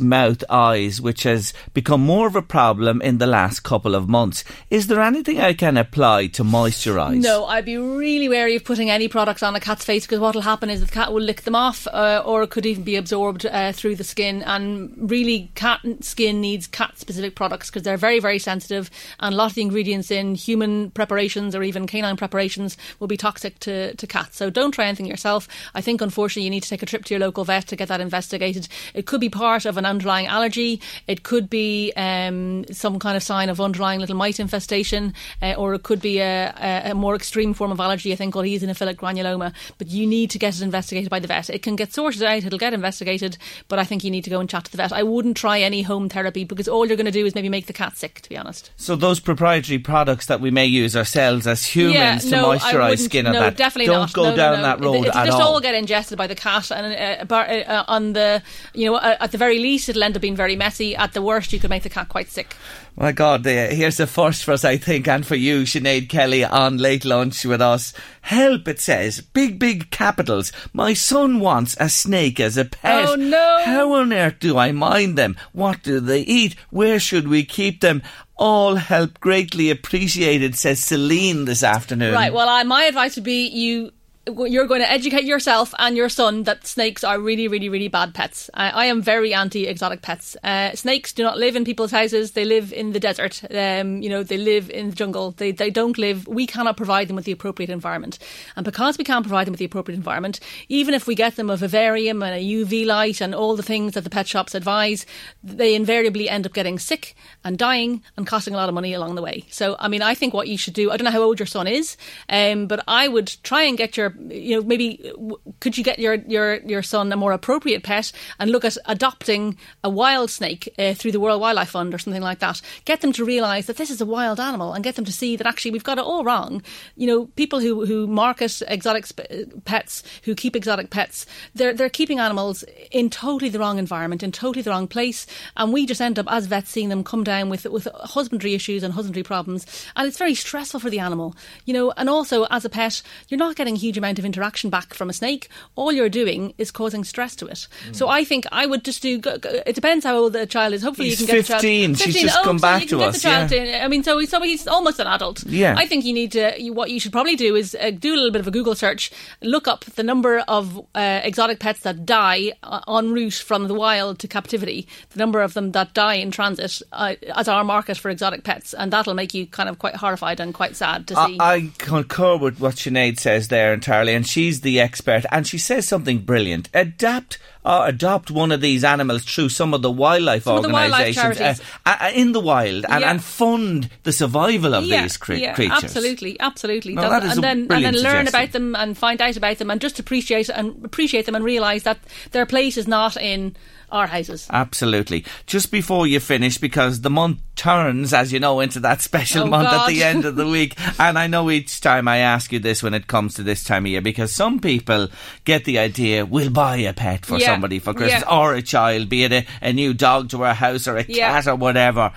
Mouth, eyes, which has become more of a problem in the last couple of months. Is there anything I can apply to moisturise? No, I'd be really wary of putting any products on a cat's face because what will happen is the cat will lick them off uh, or it could even be absorbed uh, through the skin. And really, cat skin needs cat specific products because they're very, very sensitive. And a lot of the ingredients in human preparations or even canine preparations will be toxic to, to cats. So don't try anything yourself. I think, unfortunately, you need to take a trip to your local vet to get that investigated. It could be part of underlying allergy. It could be um, some kind of sign of underlying little mite infestation, uh, or it could be a, a, a, more extreme form of allergy, I think, called eosinophilic granuloma. But you need to get it investigated by the vet. It can get sorted out, it'll get investigated, but I think you need to go and chat to the vet. I wouldn't try any home therapy because all you're going to do is maybe make the cat sick, to be honest. So those proprietary products that we may use ourselves as humans yeah, to no, moisturise skin and no, that, definitely don't not. go no, down that road it, it, at just all. all get ingested by the cat, and uh, uh, on the you know uh, at the very least it'll end up being very messy. At the worst, you could make the cat quite sick. My God, uh, here's the first for us, I think, and for you, Sinead Kelly, on late lunch with us. Help, it says. Big, big capitals. My son wants a snake as a pet. Oh, no. How on earth do I mind them? What do they eat? Where should we keep them? All help greatly appreciated, says Celine this afternoon. Right, well, I, my advice would be you you're going to educate yourself and your son that snakes are really, really, really bad pets. I, I am very anti exotic pets. Uh, snakes do not live in people's houses. They live in the desert. Um, you know, they live in the jungle. They, they don't live, we cannot provide them with the appropriate environment. And because we can't provide them with the appropriate environment, even if we get them a vivarium and a UV light and all the things that the pet shops advise, they invariably end up getting sick and dying and costing a lot of money along the way. So, I mean, I think what you should do, I don't know how old your son is, um, but I would try and get your you know maybe could you get your your your son a more appropriate pet and look at adopting a wild snake uh, through the World Wildlife Fund or something like that? Get them to realize that this is a wild animal and get them to see that actually we've got it all wrong. You know people who who market exotic sp- pets who keep exotic pets they're they're keeping animals in totally the wrong environment in totally the wrong place and we just end up as vets seeing them come down with with husbandry issues and husbandry problems and it's very stressful for the animal. You know and also as a pet you're not getting huge amount of interaction back from a snake, all you're doing is causing stress to it. Mm. So I think I would just do. It depends how old the child is. Hopefully, he's you can get 15. the child. 15. She's just oh, come so back to us. Yeah. To, I mean, so, so he's almost an adult. Yeah. I think you need to. You, what you should probably do is uh, do a little bit of a Google search, look up the number of uh, exotic pets that die uh, en route from the wild to captivity, the number of them that die in transit uh, as our market for exotic pets, and that'll make you kind of quite horrified and quite sad to see. I, I concur with what Sinead says there in terms Carly, and she's the expert, and she says something brilliant. Adapt uh, adopt one of these animals through some of the wildlife Some of the wildlife organisations uh, uh, in the wild and, Yeah. and fund the survival of yeah, these cre- yeah, creatures. Absolutely, absolutely. No, that is and then and then learn suggestion. about them and find out about them and just appreciate and appreciate them and realise that their place is not in our houses. Absolutely. Just before you finish, because the month turns, as you know, into that special Oh, month at the end of the week. And I know each time I ask you this when it comes to this time of year, because some people get the idea we'll buy a pet for Yeah. somebody for Christmas Yeah. or a child, be it a, a new dog to our house or a Yeah. cat or whatever.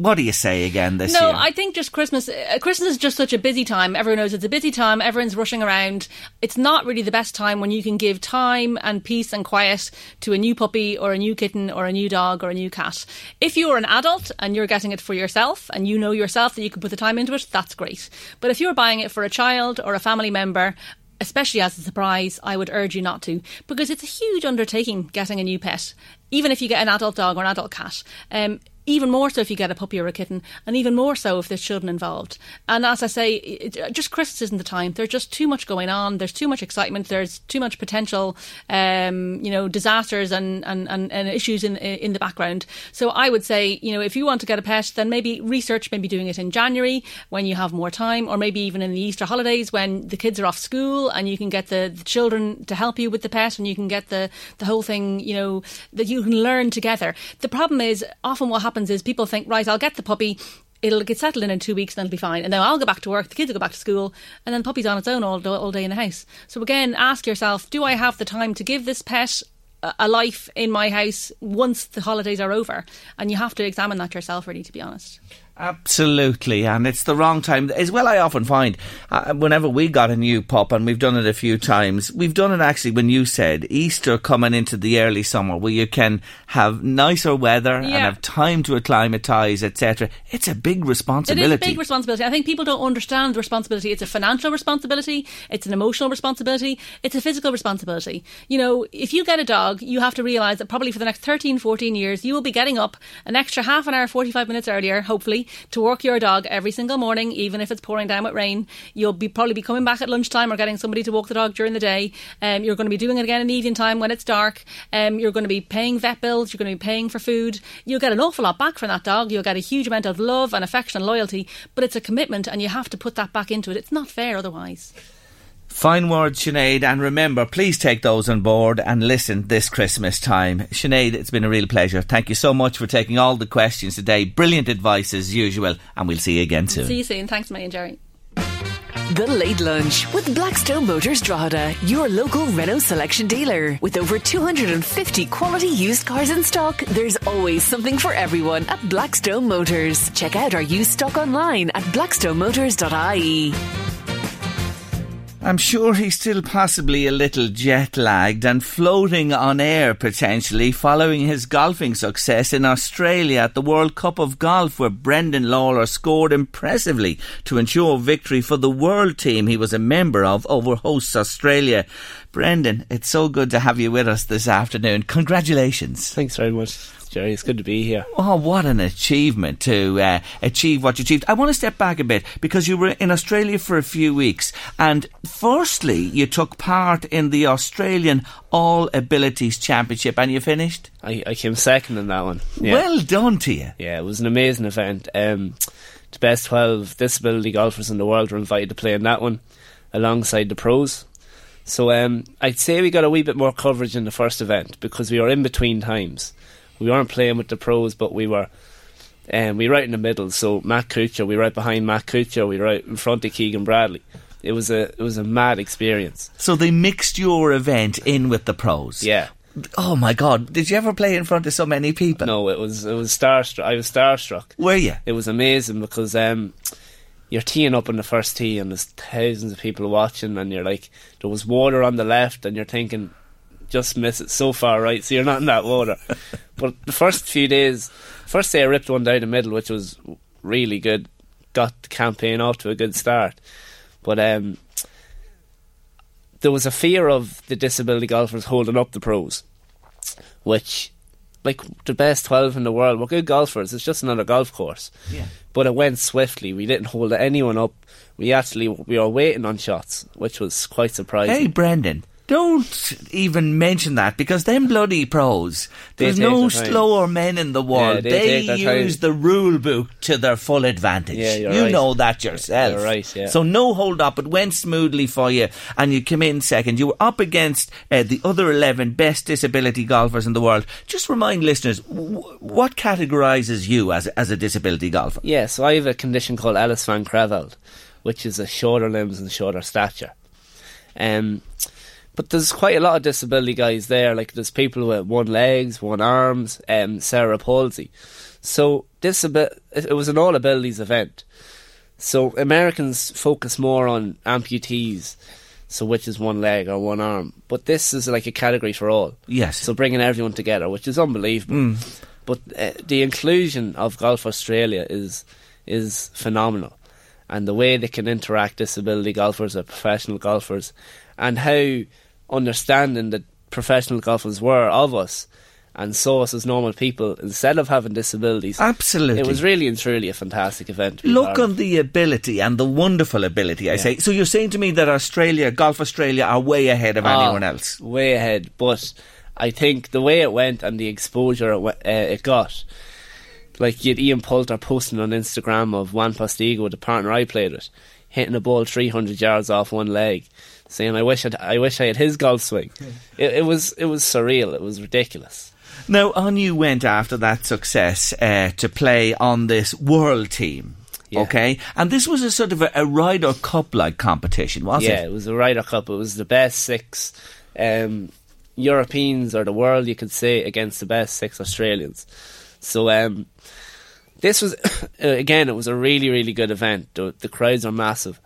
What do you say again this no, year? No, I think just Christmas. Uh, Christmas is just such a busy time. Everyone knows it's a busy time. Everyone's rushing around. It's not really the best time when you can give time and peace and quiet to a new puppy or a new kitten or a new dog or a new cat. If you're an adult and you're getting it for yourself and you know yourself that you can put the time into it, that's great. But if you're buying it for a child or a family member, especially as a surprise, I would urge you not to because it's a huge undertaking getting a new pet, even if you get an adult dog or an adult cat. Um, even more so if you get a puppy or a kitten, and even more so if there's children involved. And as I say, it, just Christmas isn't the time. There's just too much going on. There's too much excitement. There's too much potential, um, you know, disasters and, and, and, and issues in in the background. So I would say, you know, if you want to get a pet, then maybe research maybe doing it in January when you have more time, or maybe even in the Easter holidays when the kids are off school and you can get the, the children to help you with the pet and you can get the the whole thing, you know, that you can learn together. The problem is often what happens is people think, right, I'll get the puppy. It'll get settled in in two weeks, and it'll be fine. And then I'll go back to work. The kids will go back to school, and then the puppy's on its own all, all day in the house. So again, ask yourself: Do I have the time to give this pet a life in my house once the holidays are over? And you have to examine that yourself, really, to be honest. Absolutely, and it's the wrong time. As well, I often find uh, whenever we got a new pup, and we've done it a few times, we've done it actually when you said Easter coming into the early summer, where you can have nicer weather and have time to acclimatise, etc. It's a big responsibility. It is a big responsibility. I think people don't understand the responsibility. It's a financial responsibility, it's an emotional responsibility, it's a physical responsibility. You know, if you get a dog, you have to realise that probably for the next 13, 14 years, you will be getting up an extra half an hour, 45 minutes earlier, hopefully, to walk your dog every single morning, even if it's pouring down with rain. You'll be probably be coming back at lunchtime or getting somebody to walk the dog during the day. Um, you're going to be doing it again in evening time when it's dark. Um, you're going to be paying vet bills. You're going to be paying for food. You'll get an awful lot back from that dog. You'll get a huge amount of love and affection and loyalty. But it's a commitment, and you have to put that back into it. It's not fair otherwise. Fine words, Sinead, and remember, please take those on board and listen this Christmas time. Sinead, it's been a real pleasure. Thank you so much for taking all the questions today. Brilliant advice as usual, and we'll see you again soon. See you soon. Thanks, May and Jerry. The Late Lunch with Blackstone Motors Drogheda, your local Renault selection dealer. With over 250 quality used cars in stock, there's always something for everyone at Blackstone Motors. Check out our used stock online at blackstonemotors.ie. I'm sure he's still possibly a little jet lagged and floating on air potentially following his golfing success in Australia at the World Cup of Golf, where Brendan Lawlor scored impressively to ensure victory for the world team he was a member of over hosts Australia. Brendan, it's so good to have you with us this afternoon. Congratulations. Thanks very much, Jerry. It's good to be here. Oh, what an achievement to uh, achieve what you achieved. I want to step back a bit because you were in Australia for a few weeks. And firstly, you took part in the Australian All Abilities Championship and you finished? I, I came second in that one. Yeah. Well done to you. Yeah, it was an amazing event. Um, the best 12 disability golfers in the world were invited to play in that one alongside the pros. So um, I'd say we got a wee bit more coverage in the first event because we were in between times. We weren't playing with the pros, but we were um, we were right in the middle. So Matt Kuchar, we were right behind Matt Kuchar, we were right in front of Keegan Bradley. It was a it was a mad experience. So they mixed your event in with the pros. Yeah. Oh my God! Did you ever play in front of so many people? No, it was it was starstruck. I was starstruck. Were you? It was amazing because um, you're teeing up on the first tee and there's thousands of people watching, and you're like, there was water on the left, and you're thinking, just miss it so far right, so you're not in that water. But the first few days, first day I ripped one down the middle, which was really good. Got the campaign off to a good start, but um, there was a fear of the disability golfers holding up the pros, which like the best twelve in the world. We're good golfers. It's just another golf course. Yeah. But it went swiftly. We didn't hold anyone up. We actually we were waiting on shots, which was quite surprising. Hey, Brendan. Don't even mention that because them bloody pros, there's no their time. slower men in the world. they they take their time. use the rule book to their full advantage. Yeah, you right. know that yourself. You're right, yeah. So no hold up. It went smoothly for you, and you came in second. You were up against uh, the other eleven best disability golfers in the world. Just remind listeners w- what categorises you as as a disability golfer. Yeah, so I have a condition called Ellis van Creveld, which is a shorter limbs and shorter stature. Um, but there's quite a lot of disability guys there. Like there's people with one legs, one arms, um, cerebral palsy. So this a bit, it it was an all abilities event. So Americans focus more on amputees, so which is one leg or one arm. But this is like a category for all. Yes. So bringing everyone together, which is unbelievable. But uh, the inclusion of Golf Australia is is phenomenal, and the way they can interact disability golfers with professional golfers, and how understanding that professional golfers were of us. And saw us as normal people instead of having disabilities. Absolutely. It was really and truly a fantastic event. Look on the ability and the wonderful ability, I say. So you're saying to me that Australia, Golf Australia, are way ahead of Ah, anyone else? Way ahead, but I think the way it went and the exposure it, uh, it got, like you had Ian Poulter posting on Instagram of Juan Postigo, the partner I played with, hitting a ball 300 yards off one leg, saying, "I wish I'd, I wish I had his golf swing." it, it was it was surreal. It was ridiculous. Now, on you went after that success uh, to play on this world team. Yeah. Okay, and this was a sort of a, a Ryder Cup like competition, was yeah, it? Yeah, it was a Ryder Cup. It was the best six um, Europeans or the world, you could say, against the best six Australians. So um, this was again, it was a really, really good event. The, the crowds are massive,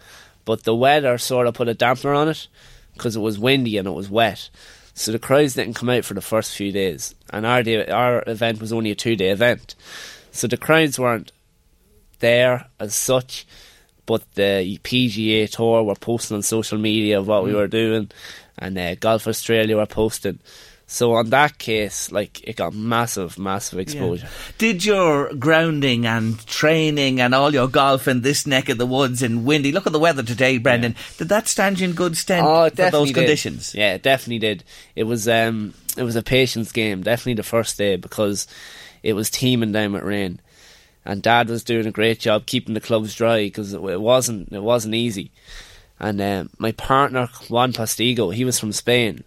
but the weather sort of put a damper on it because it was windy and it was wet. So the crowds didn't come out for the first few days, and our day, our event was only a two day event, so the crowds weren't there as such. But the PGA Tour were posting on social media of what we were doing, and uh, Golf Australia were posting. So on that case, like it got massive, massive exposure. Did your grounding and training and all your golf in this neck of the woods in windy? Look at the weather today, Brendan. Did that stand you in good stead Oh, for those did. conditions? Yeah, it definitely did. It was um, it was a patience game. Definitely the first day because it was teeming down with rain, and Dad was doing a great job keeping the clubs dry because it, it wasn't it wasn't easy. And um, my partner Juan Postigo, he was from Spain,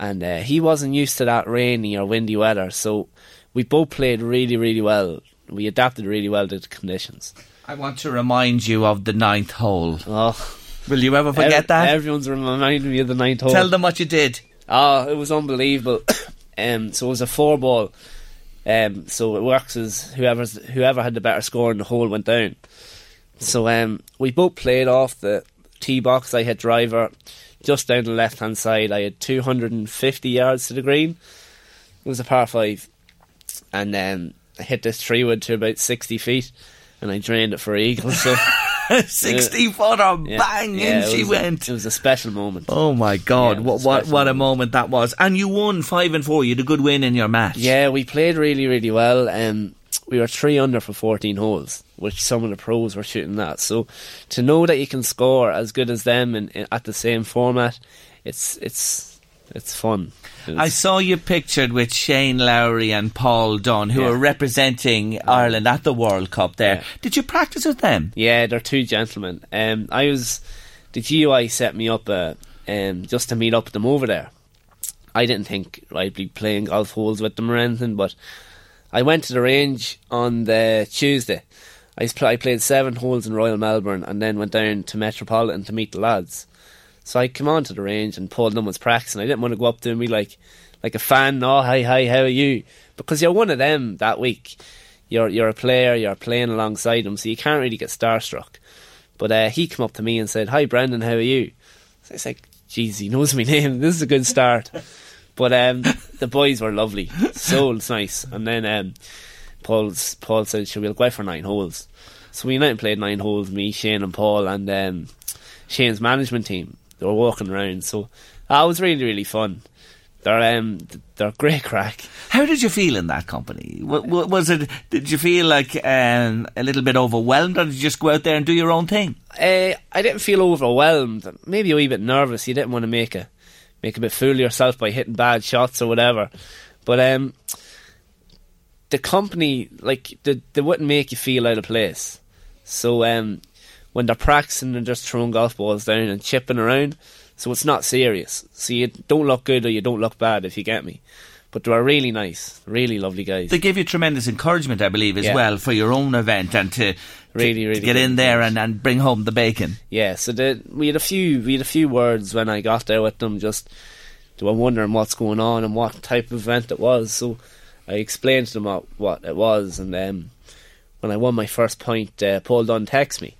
and uh, he wasn't used to that rainy or windy weather. So we both played really, really well. We adapted really well to the conditions. I want to remind you of the ninth hole. Oh, Will you ever forget that? Everyone's reminding me of the ninth hole. Tell them what you did. Oh, it was unbelievable. um, so it was a four ball. Um, so it works as whoever's whoever had the better score in the hole went down. So um, we both played off the tee box. I hit driver just down the left hand side. I had 250 yards to the green. It was a par five, and um, I hit this tree wood to about 60 feet, and I drained it for eagle. So 60 footer, yeah, bang, yeah, in she a- went. it was a special moment. Oh my God! Yeah, what a what what a moment that was! And you won five and four. You had a good win in your match. Yeah, we played really, really well. Um, we were three under for 14 holes, which some of the pros were shooting that. So to know that you can score as good as them in, at the same format, it's it's it's fun. I saw you pictured with Shane Lowry and Paul Dunne, who Yeah. are representing Ireland at the World Cup. There, Yeah. did you practice with them? Yeah, they're two gentlemen. Um, I was the GUI set me up uh, um, just to meet up with them over there. I didn't think I'd be playing golf holes with them or anything, but I went to the range on the Tuesday. I played seven holes in Royal Melbourne and then went down to Metropolitan to meet the lads. So I came on to the range and Paul Dunne was practicing. I didn't want to go up to him and be like, like a fan. Oh, hi, hi, how are you? Because you're one of them that week. You're you're a player. You're playing alongside them, so you can't really get starstruck. But uh, he came up to me and said, "Hi, Brendan, how are you?" So I was like, "Jeez, he knows my name. This is a good start." But um, the boys were lovely, so it's nice. And then um, Paul's Paul said, "Should we go out for nine holes?" So we went and played nine holes. Me, Shane, and Paul, and um, Shane's management team. They were walking around, so that was really really fun. they're um, they're great crack. How did you feel in that company? Was it? Did you feel like um, a little bit overwhelmed, or did you just go out there and do your own thing? Uh, I didn't feel overwhelmed. Maybe a wee bit nervous. You didn't want to make a make a bit fool of yourself by hitting bad shots or whatever. But um, the company, like, they, they wouldn't make you feel out of place. So um, when they're practicing and just throwing golf balls down and chipping around, so it's not serious. So you don't look good or you don't look bad, if you get me. But they are really nice, really lovely guys. They give you tremendous encouragement, I believe, as Yeah. well for your own event and to Really, really to get in there and, and bring home the bacon. Yeah, so the, we had a few we had a few words when I got there with them. Just they were wondering what's going on and what type of event it was. So I explained to them what, what it was, and um, when I won my first point, uh, Paul Dunne texted me.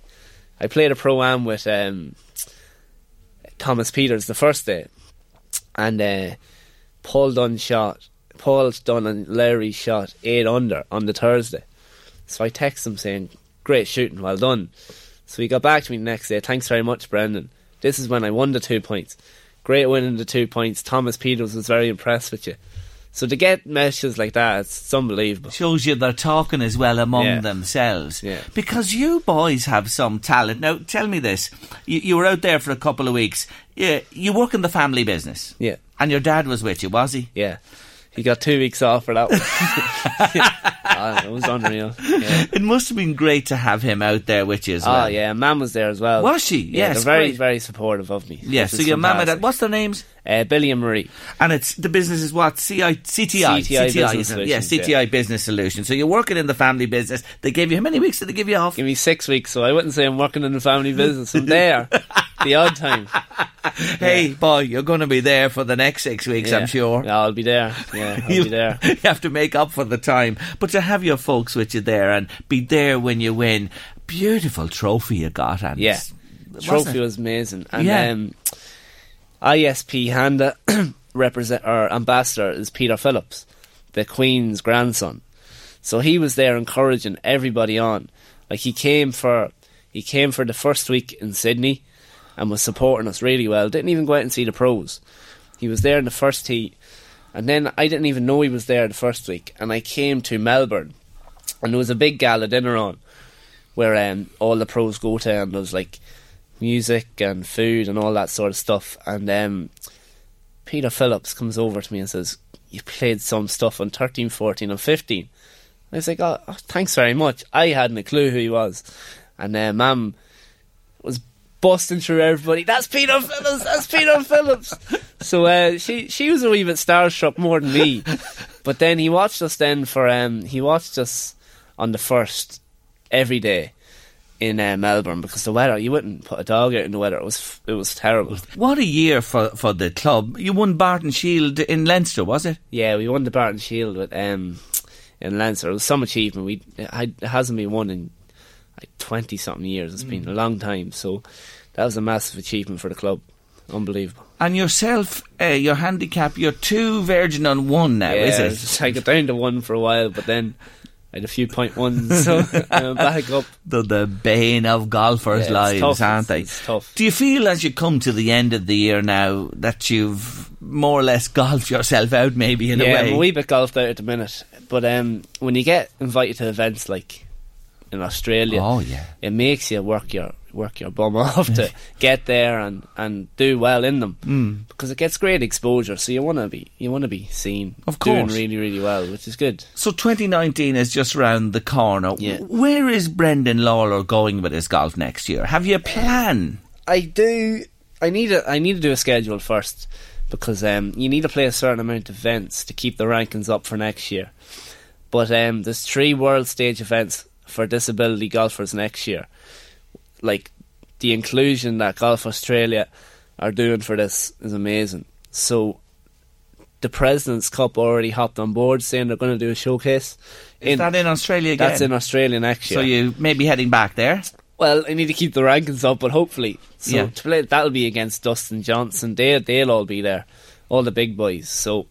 I played a pro am with um, Thomas Pieters the first day, and uh, Paul Dunne shot. Paul Dunne and Lowry shot eight under on the Thursday. So I texted him saying, "Great shooting, well done." So he got back to me the next day. Thanks very much, Brendan. This is when I won the two points. Great winning the two points. Thomas Pieters was very impressed with you. So to get messages like that, it's, unbelievable. Shows you they're talking as well among Yeah. themselves. Yeah. Because you boys have some talent. Now, tell me this. You, you were out there for a couple of weeks. Yeah, you work in the family business. Yeah. And your dad was with you, was he? Yeah. He got two weeks off for that one. Ah, it was unreal. Yeah. It must have been great to have him out there with you as well. Oh yeah, Mam was there as well. Was she? Yeah, Yes, very great. very supportive of me. Yeah, so your mum and dad, what's their names? Uh, Billy and Marie. And it's the business is what CI, CTI, CTI Business isn't it? yeah, CTI yeah. Business Solutions. So you're working in the family business. They gave you how many weeks did they give you off? Give me six weeks, so I wouldn't say I'm working in the family business. I'm there, the odd time. Hey, boy, you're going to be there for the next six weeks, Yeah. I'm sure. Yeah, I'll be there. Yeah, I'll you, be there. you have to make up for the time. But to have your folks with you there and be there when you win, beautiful trophy you got. And Yeah, trophy it? was amazing. And Yeah. um, ISPS Handa represent or ambassador is Peter Phillips, the Queen's grandson. So he was there encouraging everybody on. Like he came for he came for the first week in Sydney and was supporting us really well. Didn't even go out and see the pros. He was there in the first heat, and then I didn't even know he was there the first week. And I came to Melbourne, and there was a big gala dinner on where um, all the pros go to, and there was like music and food and all that sort of stuff. And um, Peter Phillips comes over to me and says, "You played some stuff on 13, 14, and 15." I was like, "Oh, oh, thanks very much." I hadn't a clue who he was, and uh, Mam was busting through everybody. That's Peter Phillips. That's Peter Phillips. So uh, she she was a wee bit starstruck more than me, but then he watched us then for um he watched us on the first every day in uh, Melbourne because the weather you wouldn't put a dog out in the weather. It was it was terrible. What a year for, for the club. You won Barton Shield in Leinster, was it? Yeah, we won the Barton Shield with um in Leinster. It was some achievement. We it, hasn't been won in like twenty something years. It's been a long time. So that was a massive achievement for the club. Unbelievable. And yourself, uh, your handicap, you're two virgin on one now, yeah, is it? I got down to one for a while, but then I had a few point ones, so I'm back up. The, the bane of golfers' Yeah, it's lives, tough. aren't they? it's tough. Do you feel as you come to the end of the year now that you've more or less golfed yourself out, maybe in yeah, a way? I'm a wee bit golfed out at the minute. But um, when you get invited to events like in Australia, Oh, yeah. it makes you work your work your bum off to get there and, and do well in them Mm. because it gets great exposure. So you want to be you want to be seen Of doing course. really really well, which is good. So 2019 is just round the corner. Yeah. Where is Brendan Lawlor going with his golf next year? Have you a plan? I do. I need a. I need to do a schedule first because um, you need to play a certain amount of events to keep the rankings up for next year. But um, there's three world stage events for disability golfers next year. Like the inclusion that Golf Australia are doing for this is amazing. So the President's Cup already hopped on board, saying they're going to do a showcase. Is that in Australia again? That's in Australia next year. So you may be heading back there? Well, I need to keep the rankings up, but hopefully, so Yeah. to play that'll be against Dustin Johnson. They they'll all be there, all the big boys. So,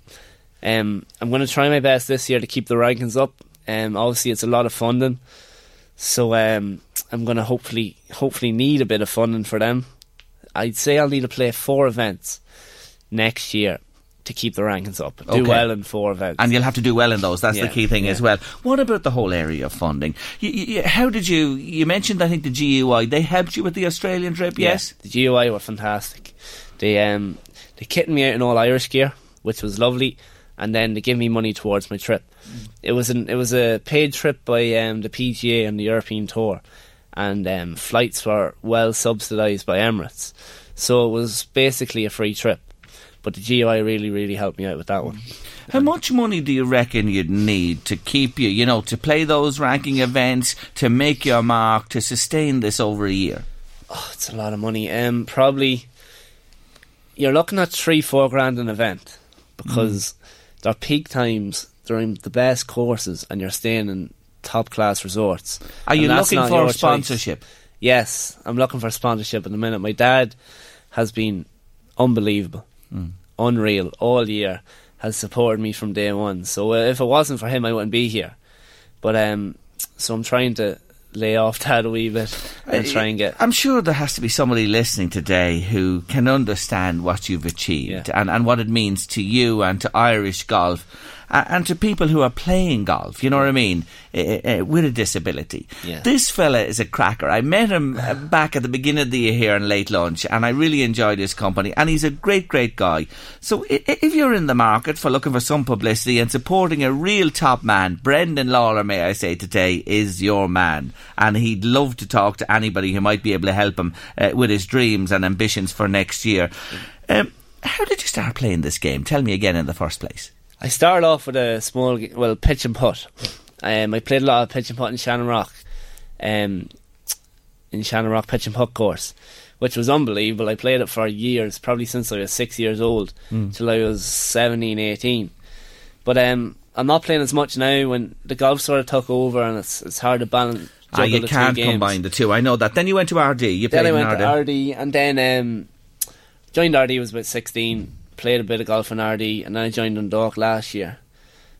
um, I'm going to try my best this year to keep the rankings up. Um, obviously, it's a lot of funding, so um, I'm going to hopefully hopefully need a bit of funding for them. I'd say I'll need to play four events next year to keep the rankings up. Do Okay. well in four events. And you'll have to do well in those. That's the key thing yeah. as well. What about the whole area of funding? You, you, how did you? You mentioned, I think, the GUI. They helped you with the Australian trip. Yeah, Yes. the GUI were fantastic. They um they kitted me out in all Irish gear, which was lovely, and then they gave me money towards my trip. It was an it was a paid trip by um, the PGA and the European Tour, and um, flights were well subsidised by Emirates, so it was basically a free trip. But the GUI really really helped me out with that one. How much money do you reckon you'd need to keep you? You know, to play those ranking events, to make your mark, to sustain this over a year. Oh, it's a lot of money. Um, probably you're looking at three, four grand an event because they're peak times during the best courses, and you're staying in top class resorts. Are you looking for your choice. sponsorship? Yes, I'm looking for sponsorship at the minute. My dad has been unbelievable, Mm. unreal all year. Has supported me from day one. So uh, if it wasn't for him, I wouldn't be here. But um, so I'm trying to lay off that a wee bit and try and get I'm sure there has to be somebody listening today who can understand what you've achieved and, and what it means to you and to Irish golf uh, and to people who are playing golf, you know what I mean, uh, with a disability. Yeah. This fella is a cracker. I met him uh, back at the beginning of the year here in late lunch and I really enjoyed his company and he's a great, great guy. So if you're in the market for looking for some publicity and supporting a real top man, Brendan Lawlor, may I say today, is your man. And he'd love to talk to anybody who might be able to help him uh, with his dreams and ambitions for next year. Um, how did you start playing this game? Tell me again in the first place. I started off with a small, well, pitch and putt. Um, I played a lot of pitch and putt in Shannon Rock, um, in Shannon Rock pitch and putt course, which was unbelievable. I played it for years, probably since I was six years old, Mm. till I was 17, 18. But um, I'm not playing as much now when the golf sort of took over and it's it's hard to balance. Ah, you can't combine the two. I know that. Then you went to Ardee. You played Then I in went Ardee. to Ardee and then um, joined Ardee was about 16, played a bit of golf in Ardee and then I joined Dundalk last year.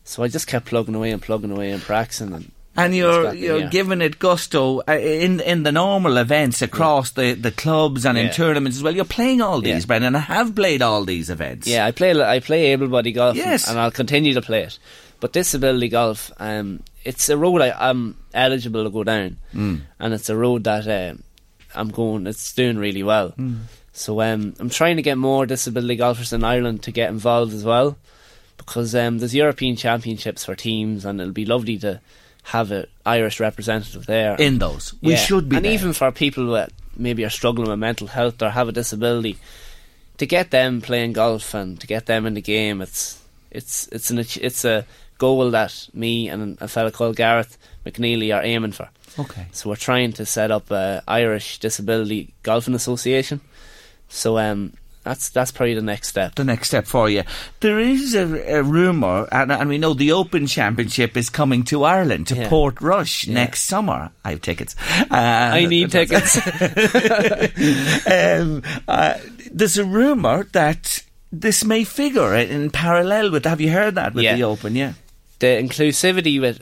So I just kept plugging away and plugging away and practicing and And you're you're yeah. giving it gusto uh, in in the normal events across the, the clubs and in tournaments as well. You're playing all these, Yeah. Brendan, I have played all these events. Yeah, I play I play able body golf Yes. and I'll continue to play it. But disability golf, um, it's a road I, I'm eligible to go down, Mm. and it's a road that uh, I'm going. It's doing really well. So um, I'm trying to get more disability golfers in Ireland to get involved as well, because um, there's European Championships for teams, and it'll be lovely to have an Irish representative there In those. We should be and there. even for people that maybe are struggling with mental health or have a disability, to get them playing golf and to get them in the game, it's it's it's an it's a goal that me and a fellow called Gareth McNeely are aiming for. Okay. So we're trying to set up a Irish Disability Golfing Association. So um, that's that's probably the next step. The next step for you. There is a, a rumour, and, and we know the Open Championship is coming to Ireland, to Yeah. Portrush Yeah. next summer. I have tickets. Uh, I need tickets. um, uh, there's a rumour that this may figure in parallel with. Have you heard that with Yeah. the Open? Yeah. the inclusivity with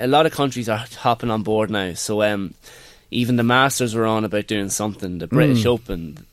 a lot of countries are hopping on board now. So um, even the Masters were on about doing something. The British Mm. Open,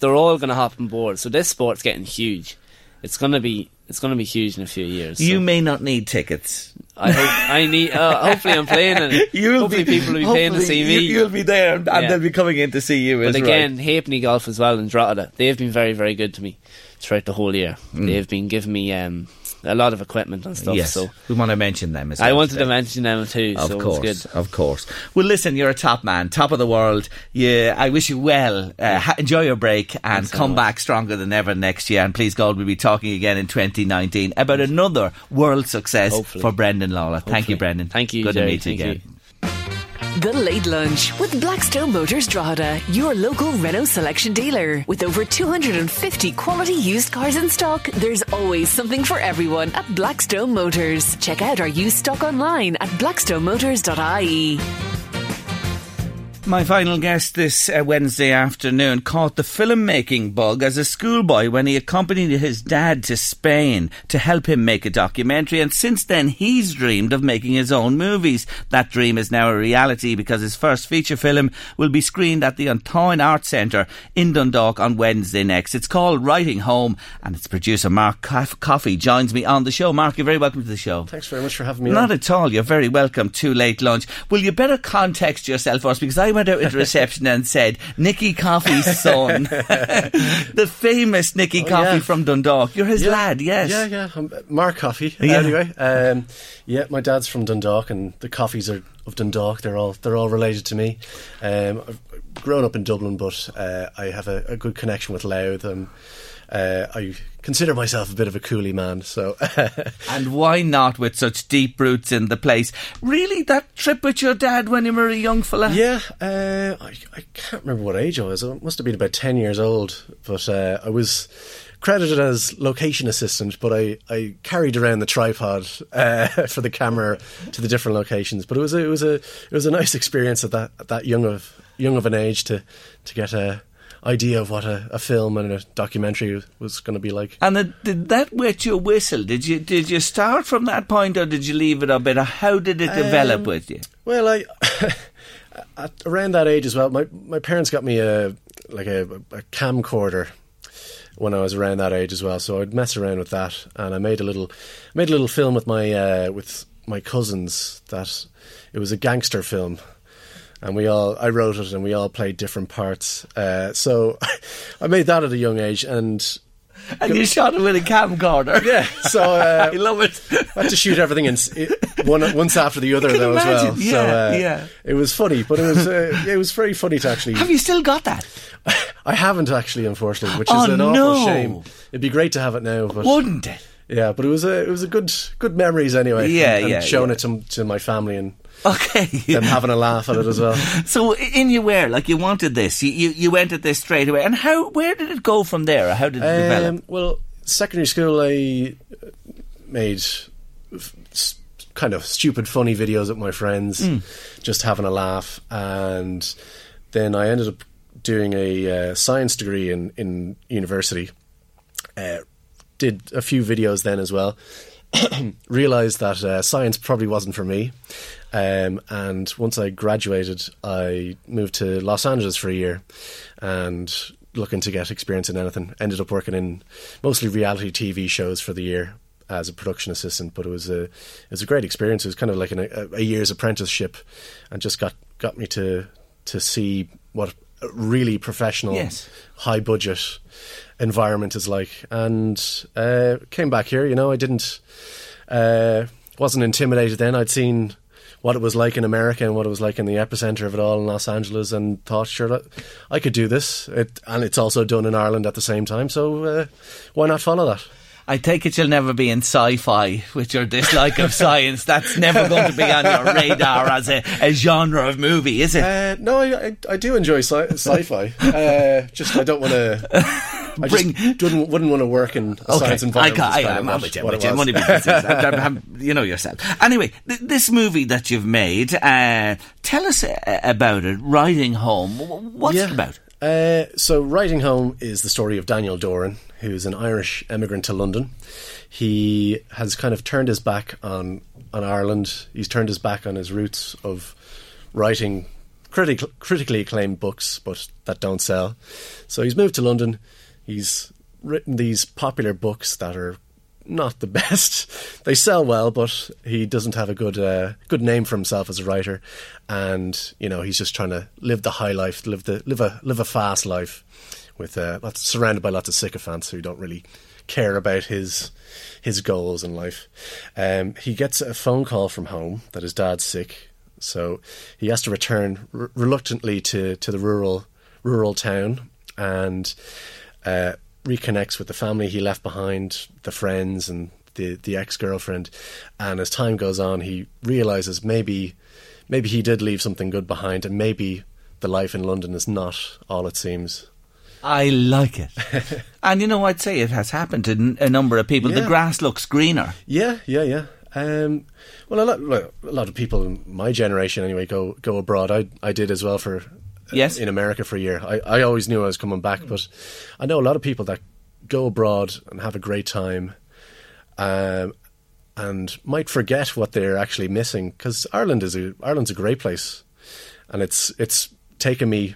they're all going to hop on board. So this sport's getting huge. It's going to be it's going to be huge in a few years. You so may not need tickets. I hope I need. Uh, hopefully, I'm playing, and hopefully people will be paying to see me. You, will be there, and, Yeah. they'll be coming in to see you. But right. again, Halfpenny Golf as well and Drogheda, they've been very, very good to me throughout the whole year. Mm. They've been giving me um, a lot of equipment and stuff. yes, So we want to mention them as I wanted today. to mention them too. Of so course, good. of course. Well, listen, you're a top man, top of the world. Yeah, I wish you well. Uh, ha- enjoy your break and Thanks come back stronger than ever next year. And please God, we'll be talking again in 2019 about another world success Hopefully. for Brendan Lawlor. Thank you, Brendan. Thank you, Good Jerry. to meet you Thank again. you. The Late Lunch with Blackstone Motors Drogheda, your local Renault selection dealer. With over 250 quality used cars in stock, there's always something for everyone at Blackstone Motors. Check out our used stock online at blackstonemotors.ie. My final guest this uh, Wednesday afternoon caught the filmmaking bug as a schoolboy when he accompanied his dad to Spain to help him make a documentary, and since then he's dreamed of making his own movies. That dream is now a reality because his first feature film will be screened at the An Táin Arts Centre in Dundalk on Wednesday next. It's called Writing Home, and its producer Mark Coffey joins me on the show. Mark, you're very welcome to the show. Thanks very much for having me. Not on. at all. You're very welcome to Late Lunch. Will you better context yourself first because I went out into reception and said Nicky Coffey's son, the famous Nicky oh, Coffey yeah. from Dundalk. You're his yeah. lad, yes. Yeah, yeah. I'm Mark Coffey. Yeah. Anyway, um, yeah, my dad's from Dundalk, and the Coffeys are of Dundalk. They're all they're all related to me. Um, I've grown up in Dublin, but uh, I have a, a, good connection with Louth, and uh, I consider myself a bit of a Cooley man. So, and why not with such deep roots in the place? Really, that trip with your dad when you were a young fella? Yeah, uh, I, I, can't remember what age I was. I must have been about ten years old, but uh, I was credited as location assistant, but I, I carried around the tripod uh, for the camera to the different locations. But it was a, it was a it was a nice experience at that at that young of young of an age to to get a idea of what a, a, film and a documentary was going to be like. And it, did that wet your whistle? Did you did you start from that point, or did you leave it a bit? Or how did it develop um, with you? Well, I at, around that age as well. My my parents got me a like a, a camcorder when I was around that age as well. So I'd mess around with that, and I made a little made a little film with my uh, with my cousins. That it was a gangster film and we all I wrote it and we all played different parts. Uh, so I made that at a young age and. And you shot it with a camcorder. Yeah, so uh, I love it. I had to shoot everything in one once after the other though imagine. as well. Yeah, so uh, yeah. it was funny, but it was uh, it was very funny to actually. Have you still got that? I haven't actually, unfortunately, which is oh, an awful shame. It'd be great to have it now, but wouldn't it? Yeah, but it was a it was a good good memories anyway. Yeah, and, and yeah, showing yeah. it to to my family and Okay. them having a laugh at it as well. So in you were like you wanted this, you, you you went at this straight away, and how where did it go from there? How did it Um, develop? well, secondary school, I made f- kind of stupid, funny videos with my friends, Mm. just having a laugh, and then I ended up doing a uh, science degree in in university. Uh, did a few videos then as well. Realized that uh, science probably wasn't for me. Um, and once I graduated, I moved to Los Angeles for a year and looking to get experience in anything. Ended up working in mostly reality TV shows for the year as a production assistant, but it was a it was a great experience. It was kind of like an, a, a year's apprenticeship, and just got got me to to see what a really professional, Yes. high budget environment is like. And uh, came back here. You know, I didn't uh, wasn't intimidated then. I'd seen what it was like in America and what it was like in the epicenter of it all in Los Angeles, and thought, sure, I could do this. It, and it's also done in Ireland at the same time. So uh, why not follow that? I take it you'll never be in sci-fi with your dislike of science. That's never going to be on your radar as a, a genre of movie, is it? Uh, no, I, I, I do enjoy sci- sci-fi. uh, just I don't want to. I Bring- just wouldn't, wouldn't want to work in a science environment. I, kind of I'm what- with you, with you. Money. You know yourself. Anyway, th- this movie that you've made, uh, tell us uh, about it. Writing Home. What's Yeah. it about? Uh, so, Writing Home is the story of Daniel Doran, who's an Irish emigrant to London. He has kind of turned his back on on Ireland. He's turned his back on his roots of writing critic- critically acclaimed books, but that don't sell. So he's moved to London. He's written these popular books that are not the best. They sell well, but he doesn't have a good uh, good name for himself as a writer. And you know, he's just trying to live the high life, live the live a live a fast life, with uh, lots, surrounded by lots of sycophants who don't really care about his his goals in life. Um, he gets a phone call from home that his dad's sick, so he has to return reluctantly to to the rural rural town and uh, reconnects with the family he left behind, the friends and the the ex girlfriend. And as time goes on, he realizes maybe maybe he did leave something good behind, and maybe the life in London is not all it seems. I like it. and you know, I'd say it has happened to n- a number of people. The grass looks greener. Yeah, yeah, yeah. Um, well, a lot, a lot of people in my generation anyway go go abroad. I I did as well for Yes. in America for a year. I, I always knew I was coming back, but I know a lot of people that go abroad and have a great time, um, and might forget what they're actually missing because Ireland is a Ireland's a great place, and it's it's taken me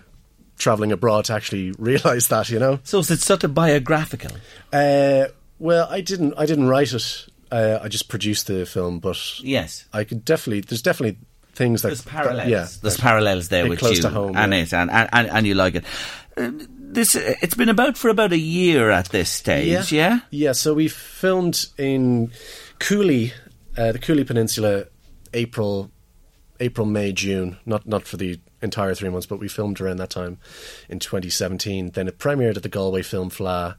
traveling abroad to actually realize that you know. So is it sort of biographical? Uh, well, I didn't. I didn't write it. Uh, I just produced the film, but Yes. I could definitely. There's definitely things that There's parallels. yeah, there's that parallels there hit with close you to home, and yeah. it, and, and, and, and you like it. Uh, this uh, it's been about for about a year at this stage, yeah. Yeah, so we filmed in Cooley, uh, the Cooley Peninsula, April, April, May, June. Not not for the entire three months, but we filmed around that time in 2017. Then it premiered at the Galway Film Fleadh,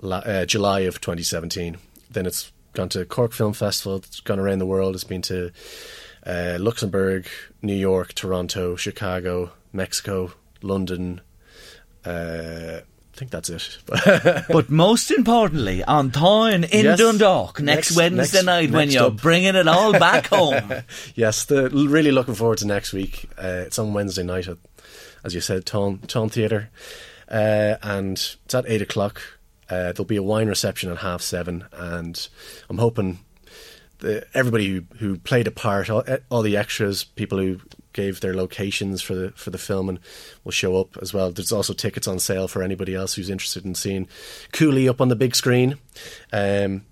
la, uh, July of 2017. Then it's gone to Cork Film Festival. It's gone around the world. It's been to uh, Luxembourg, New York, Toronto, Chicago, Mexico, London. Uh, I think that's it. But most importantly, on time in Yes. Dundalk next, Next- Wednesday next- night when you're up. bringing it all back home. yes, the, really looking forward to next week. Uh, it's on Wednesday night at, as you said, Táin, Táin Theatre. Uh, and it's at 8 o'clock. Uh, there'll be a wine reception at half seven. And I'm hoping the, everybody who, who played a part, all, all the extras, people who gave their locations for the for the filming will show up as well. There's also tickets on sale for anybody else who's interested in seeing Cooley up on the big screen. Um,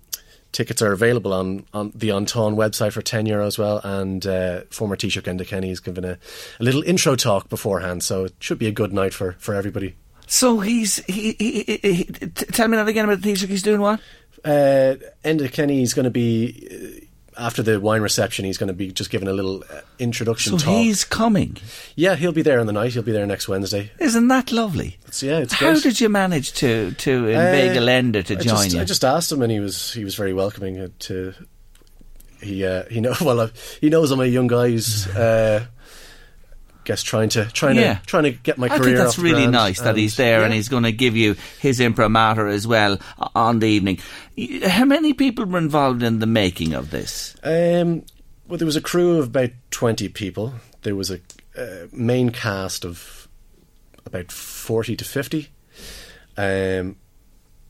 tickets are available on, on the An Táin website for 10 euro as well. And uh, former Taoiseach Enda Kenny has given a, a little intro talk beforehand, so it should be a good night for, for everybody. So he's he, he, he, he tell me that again about the Taoiseach. He's doing what? Uh, Enda Kenny is going to be, uh, after the wine reception, he's going to be just giving a little uh, introduction So talk. he's coming. Yeah, he'll be there on the night. He'll be there next Wednesday. Isn't that lovely? It's, yeah, it's How great. did you manage to to inveigle Uh, Enda to I join just, you? I just asked him, and he was he was very welcoming. uh, To he uh, he know well uh, he knows I'm a young guy who's uh, guess trying to trying Yeah. to trying to get my I career. think that's really ground, nice that and- he's there and he's going to give you his imprimatur as well on the evening. How many people were involved in the making of this? Um, well, there was a crew of about twenty people. There was a uh, main cast of about forty to fifty. Um,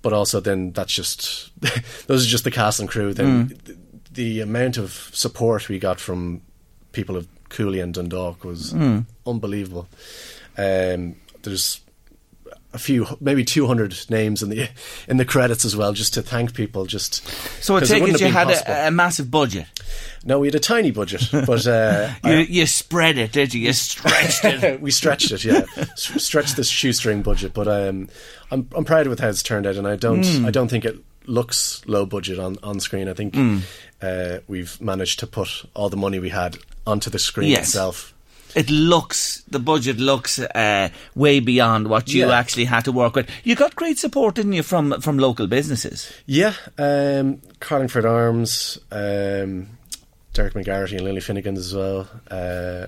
but also then that's just those are just the cast and crew. Then Mm. the, the amount of support we got from people of Cooley and Dundalk was Mm. unbelievable. Um, there's a few, maybe two hundred names in the in the credits as well, just to thank people. Just So I take wouldn't it you had a, a massive budget. No, we had a tiny budget, but uh, You, you spread it, did you? You stretched it. we stretched it, yeah, stretched this shoestring budget. But um, I'm I'm proud with how it's turned out, and I don't Mm. I don't think it looks low budget on, on screen. I think Mm. uh, we've managed to put all the money we had onto the screen Yes. itself. It looks the budget looks uh, way beyond what you Yeah. actually had to work with. You got great support, didn't you, from from local businesses? Yeah, um, Carlingford Arms, um, Derek McGarity and Lily Finnegan as well. Uh,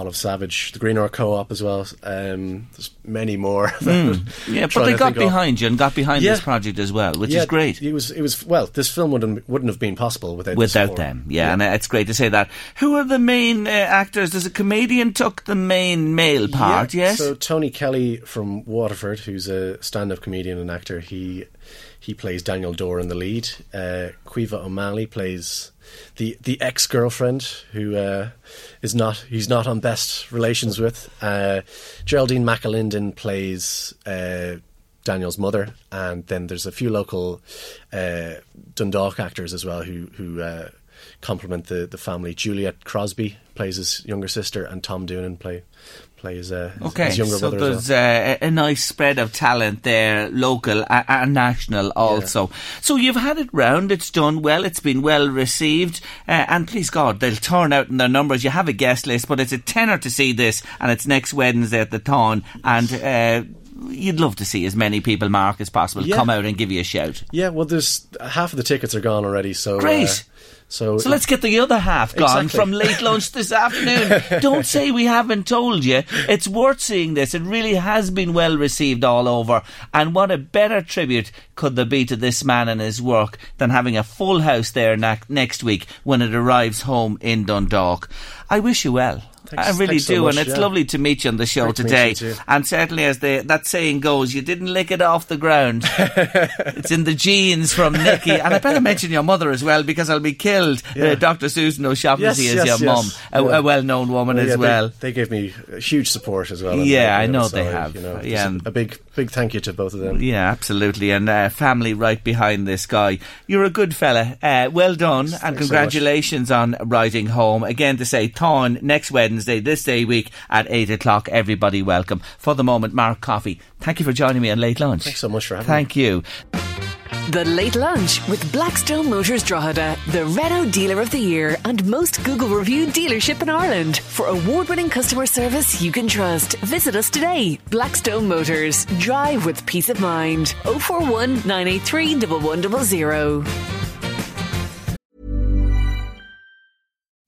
Olive Savage, the Green Hour Co-op as well. Um, there's many more. Mm. Yeah, but they got of- behind you and got behind Yeah. this project as well, which Yeah, is great. It was. It was. Well, this film wouldn't wouldn't have been possible without Without them, yeah, and uh, it's great to say that. Who are the main uh, actors? Does a comedian took the main male part? Yeah, yes. So Tony Kelly from Waterford, who's a stand-up comedian and actor, he he plays Daniel Dorr in the lead. Uh, Caoimhe O'Malley plays the the ex girlfriend who uh, is not he's not on best relations with. Uh, Geraldine McAlinden plays. Uh, Daniel's mother, and then there's a few local uh, Dundalk actors as well who who uh, complement the the family. Juliet Crosby plays his younger sister, and Tom Doonan play plays uh, his, Okay, his younger so brother. there's well. uh, a, a nice spread of talent there, local and national also. So you've had it round, it's done well, it's been well received, uh, and please God, they'll turn out in their numbers. You have a guest list, but it's a tenner to see this, and it's next Wednesday at the Town, and uh, you'd love to see as many people, Mark, as possible Yeah. come out and give you a shout. Yeah, well, there's half of the tickets are gone already. So Great. uh, so So let's get the other half gone Exactly. from late lunch this afternoon. Don't say we haven't told you. It's worth seeing this. It really has been well received all over. And what a better tribute could there be to this man and his work than having a full house there na- next week when it arrives home in Dundalk. I wish you well. Thanks- I really thanks so do, much, and it's yeah. lovely to meet you on the show Great today. And certainly, as the that saying goes, you didn't lick it off the ground. it's in the genes from Nicky, and I better mention your mother as well because I'll be killed. Uh, Dr. Susan O'Shaughnessy Yes, is yes, your yes. mum, a, Yeah. a well-known woman Well, as yeah, they- well. They, gave me huge support as well. Yeah, I know so, they have. You know, Yeah, and- a big, big thank you to both of them. Yeah, absolutely, and uh, family right behind this guy. You're a good fella. Uh, well done, and much. congratulations on Writing Home. Again, to say, Thorn next Wednesday, this day week at eight o'clock. Everybody welcome. For the moment, Mark Coffey. Thank you for joining me on Late Lunch. Thanks so much for having me. Thank you. The Late Lunch with Blackstone Motors Drogheda, the Renault Dealer of the Year and most Google reviewed dealership in Ireland. For award winning customer service you can trust, visit us today. Blackstone Motors. Drive with peace of mind. 041 983 1100.